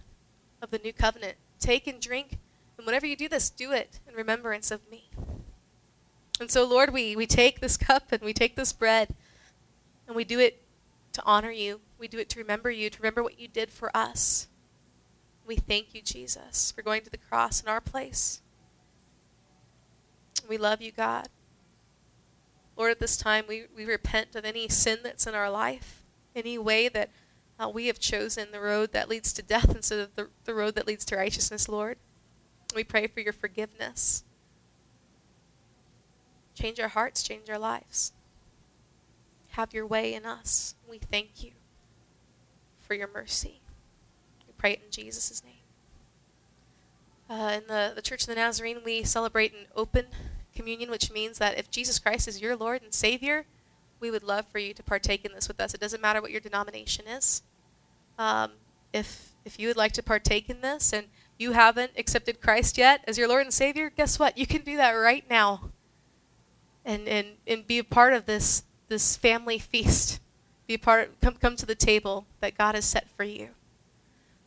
of the new covenant. Take and drink. And whenever you do this, do it in remembrance of me. And so, Lord, we, we take this cup and we take this bread and we do it to honor you. We do it to remember you, to remember what you did for us. We thank you, Jesus, for going to the cross in our place. We love you, God. Lord, at this time, we, we repent of any sin that's in our life, any way that uh, we have chosen the road that leads to death instead of the, the road that leads to righteousness, Lord. We pray for your forgiveness. Change our hearts, change our lives. have your way in us. We thank you for your mercy. Pray it in Jesus' name. Uh, in the, the Church of the Nazarene, we celebrate an open communion, which means that if Jesus Christ is your Lord and Savior, we would love for you to partake in this with us. It doesn't matter what your denomination is. Um, if if you would like to partake in this and you haven't accepted Christ yet as your Lord and Savior, guess what? You can do that right now. And and, and be a part of this this family feast. Be a part come come to the table that God has set for you.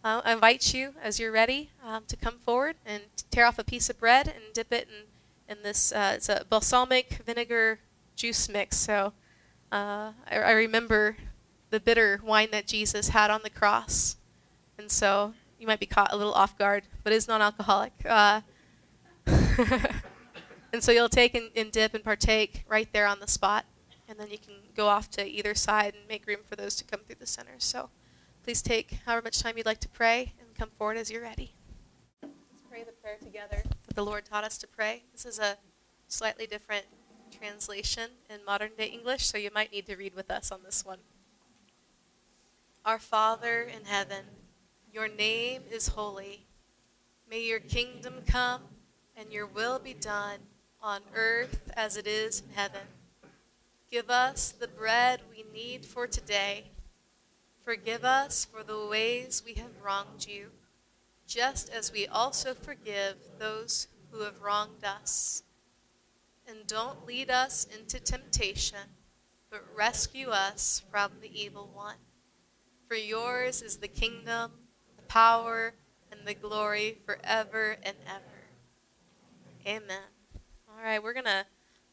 Uh, I invite you as you're ready um, to come forward and tear off a piece of bread and dip it in in this. Uh, it's a balsamic vinegar juice mix. So uh, I, I remember the bitter wine that Jesus had on the cross, and so you might be caught a little off guard, but it's non-alcoholic. Uh, and so you'll take and, and, dip and partake right there on the spot, and then you can go off to either side and make room for those to come through the center. So please take however much time you'd like to pray and come forward as you're ready. Let's pray the prayer together that the Lord taught us to pray. This is a slightly different translation in modern day English, so you might need to read with us on this one. Our Father in heaven, your name is holy. May your kingdom come and your will be done on earth as it is in heaven. Give us the bread we need for today. Forgive us for the ways we have wronged you, just as we also forgive those who have wronged us. And don't lead us into temptation, but rescue us from the evil one. For yours is the kingdom, the power, and the glory forever and ever. Amen. All right, we're going to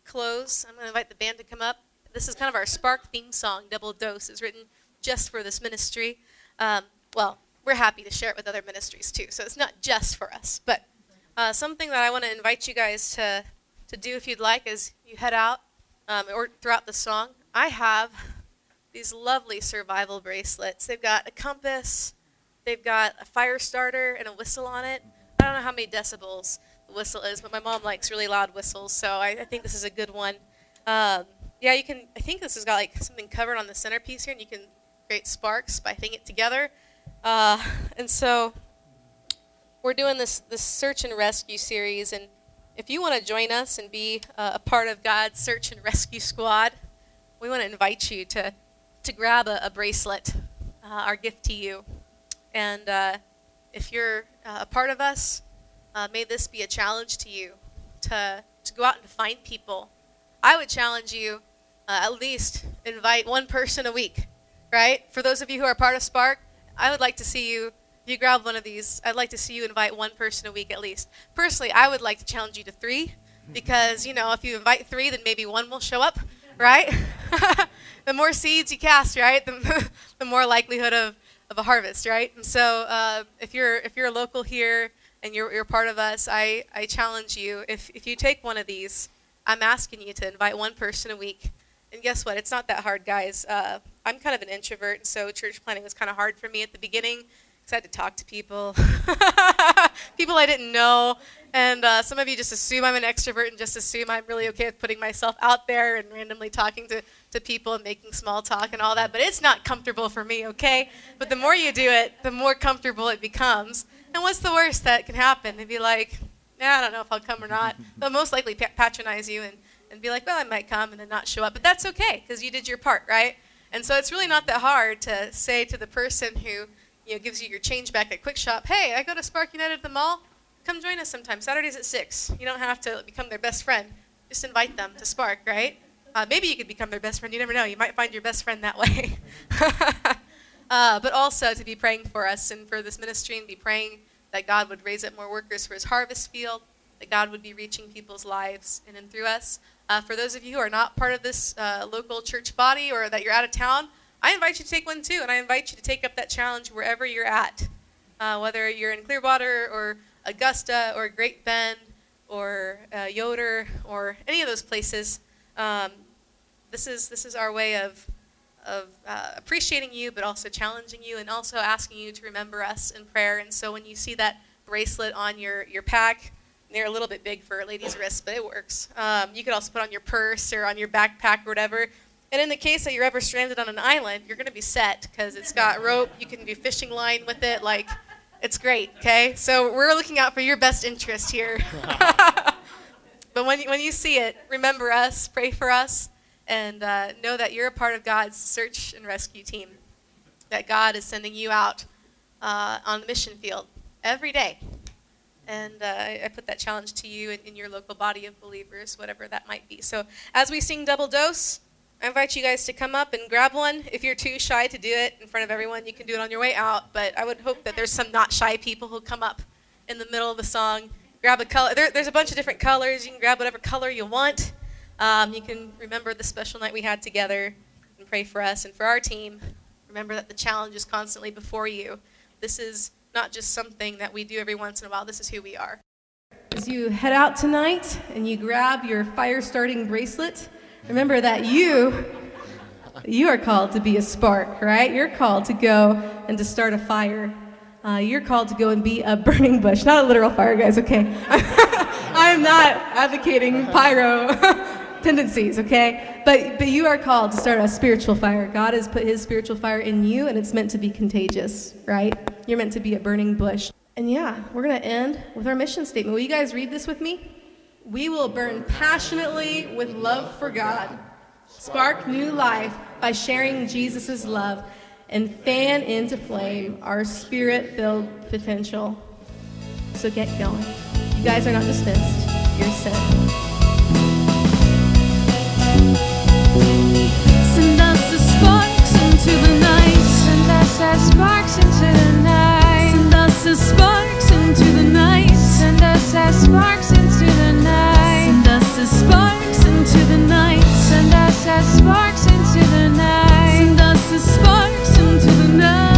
close. I'm going to invite the band to come up. This is kind of our Spark theme song, Double Dose. It's written just for this ministry. Um, well, we're happy to share it with other ministries too, so it's not just for us. But uh, something that I want to invite you guys to, to do if you'd like is you head out um, or throughout the song. I have these lovely survival bracelets. They've got a compass, they've got a fire starter and a whistle on it. I don't know how many decibels the whistle is, but my mom likes really loud whistles, so I, I think this is a good one. Um, yeah, you can. I think this has got like something covered on the centerpiece here, and you can create sparks by hitting it together. Uh, and so we're doing this this search and rescue series, and if you want to join us and be uh, a part of God's search and rescue squad, we want to invite you to to grab a, a bracelet, uh, our gift to you. And uh, if you're uh, a part of us, uh, may this be a challenge to you to, to go out and find people. I would challenge you at least invite one person a week, right? For those of you who are part of Spark, I would like to see you. You grab one of these. I'd like to see you invite one person a week at least. Personally, I would like to challenge you to three, because you know if you invite three, then maybe one will show up, right? the more seeds you cast, right, the, the more likelihood of, of a harvest, right? And so uh, if you're if you're a local here and you're, you're part of us, I, I challenge you, if, if you take one of these, I'm asking you to invite one person a week. And guess what? It's not that hard, guys. Uh, I'm kind of an introvert, and so church planting was kind of hard for me at the beginning because I had to talk to people, people I didn't know. And uh, some of you just assume I'm an extrovert and just assume I'm really okay with putting myself out there and randomly talking to, to people and making small talk and all that. But it's not comfortable for me, okay? But the more you do it, the more comfortable it becomes. And what's the worst that can happen? They'd be like, yeah, I don't know if I'll come or not. They'll most likely patronize you and, and be like, well, I might come and then not show up. But that's okay because you did your part, right? And so it's really not that hard to say to the person who you know, gives you your change back at Kwik Shop, hey, I go to Spark United at the mall come join us sometime. Saturdays at 6. You don't have to become their best friend. Just invite them to Spark, right? Uh, maybe you could become their best friend. You never know. You might find your best friend that way. uh, but also to be praying for us and for this ministry and be praying that God would raise up more workers for his harvest field, that God would be reaching people's lives in and through us. Uh, for those of you who are not part of this uh, local church body or that you're out of town, I invite you to take one too, and I invite you to take up that challenge wherever you're at, uh, whether you're in Clearwater or Augusta or Great Bend or uh, Yoder or any of those places. Um, this is this is our way of of uh, appreciating you, but also challenging you, and also asking you to remember us in prayer. And so when you see that bracelet on your your pack, they're a little bit big for a lady's wrist, but it works. Um, you could also put on your purse or on your backpack or whatever. And in the case that you're ever stranded on an island, you're going to be set because it's got rope. You can do fishing line with it. Like, it's great, okay? So we're looking out for your best interest here. but when when you see it, remember us, pray for us, and uh, know that you're a part of God's search and rescue team. That God is sending you out uh, on the mission field every day. And uh, I put that challenge to you in, in your local body of believers, whatever that might be. So as we sing double dose, I invite you guys to come up and grab one. If you're too shy to do it in front of everyone, you can do it on your way out. But I would hope that there's some not shy people who'll come up in the middle of the song, grab a color. There, there's a bunch of different colors. You can grab whatever color you want. Um, you can remember the special night we had together and pray for us and for our team. Remember that the challenge is constantly before you. This is not just something that we do every once in a while. This is who we are. As you head out tonight and you grab your fire starting bracelet, remember that you you are called to be a spark, right? You're called to go and to start a fire. Uh, you're called to go and be a burning bush, not a literal fire, guys. Okay, I'm not advocating pyro tendencies, okay? But but you are called to start a spiritual fire. God has put His spiritual fire in you, and it's meant to be contagious, right? You're meant to be a burning bush. And yeah, we're gonna end with our mission statement. Will you guys read this with me? We will burn passionately with love for God, spark new life by sharing Jesus' love, and fan into flame our spirit filled potential. So get going. You guys are not dismissed, you're sent. Send us the sparks into the us sparks into the night. Send us as sparks into the night. Send us as sparks into the night. Send us as sparks into the night. Send us as sparks into the night. Send us as sparks into the night.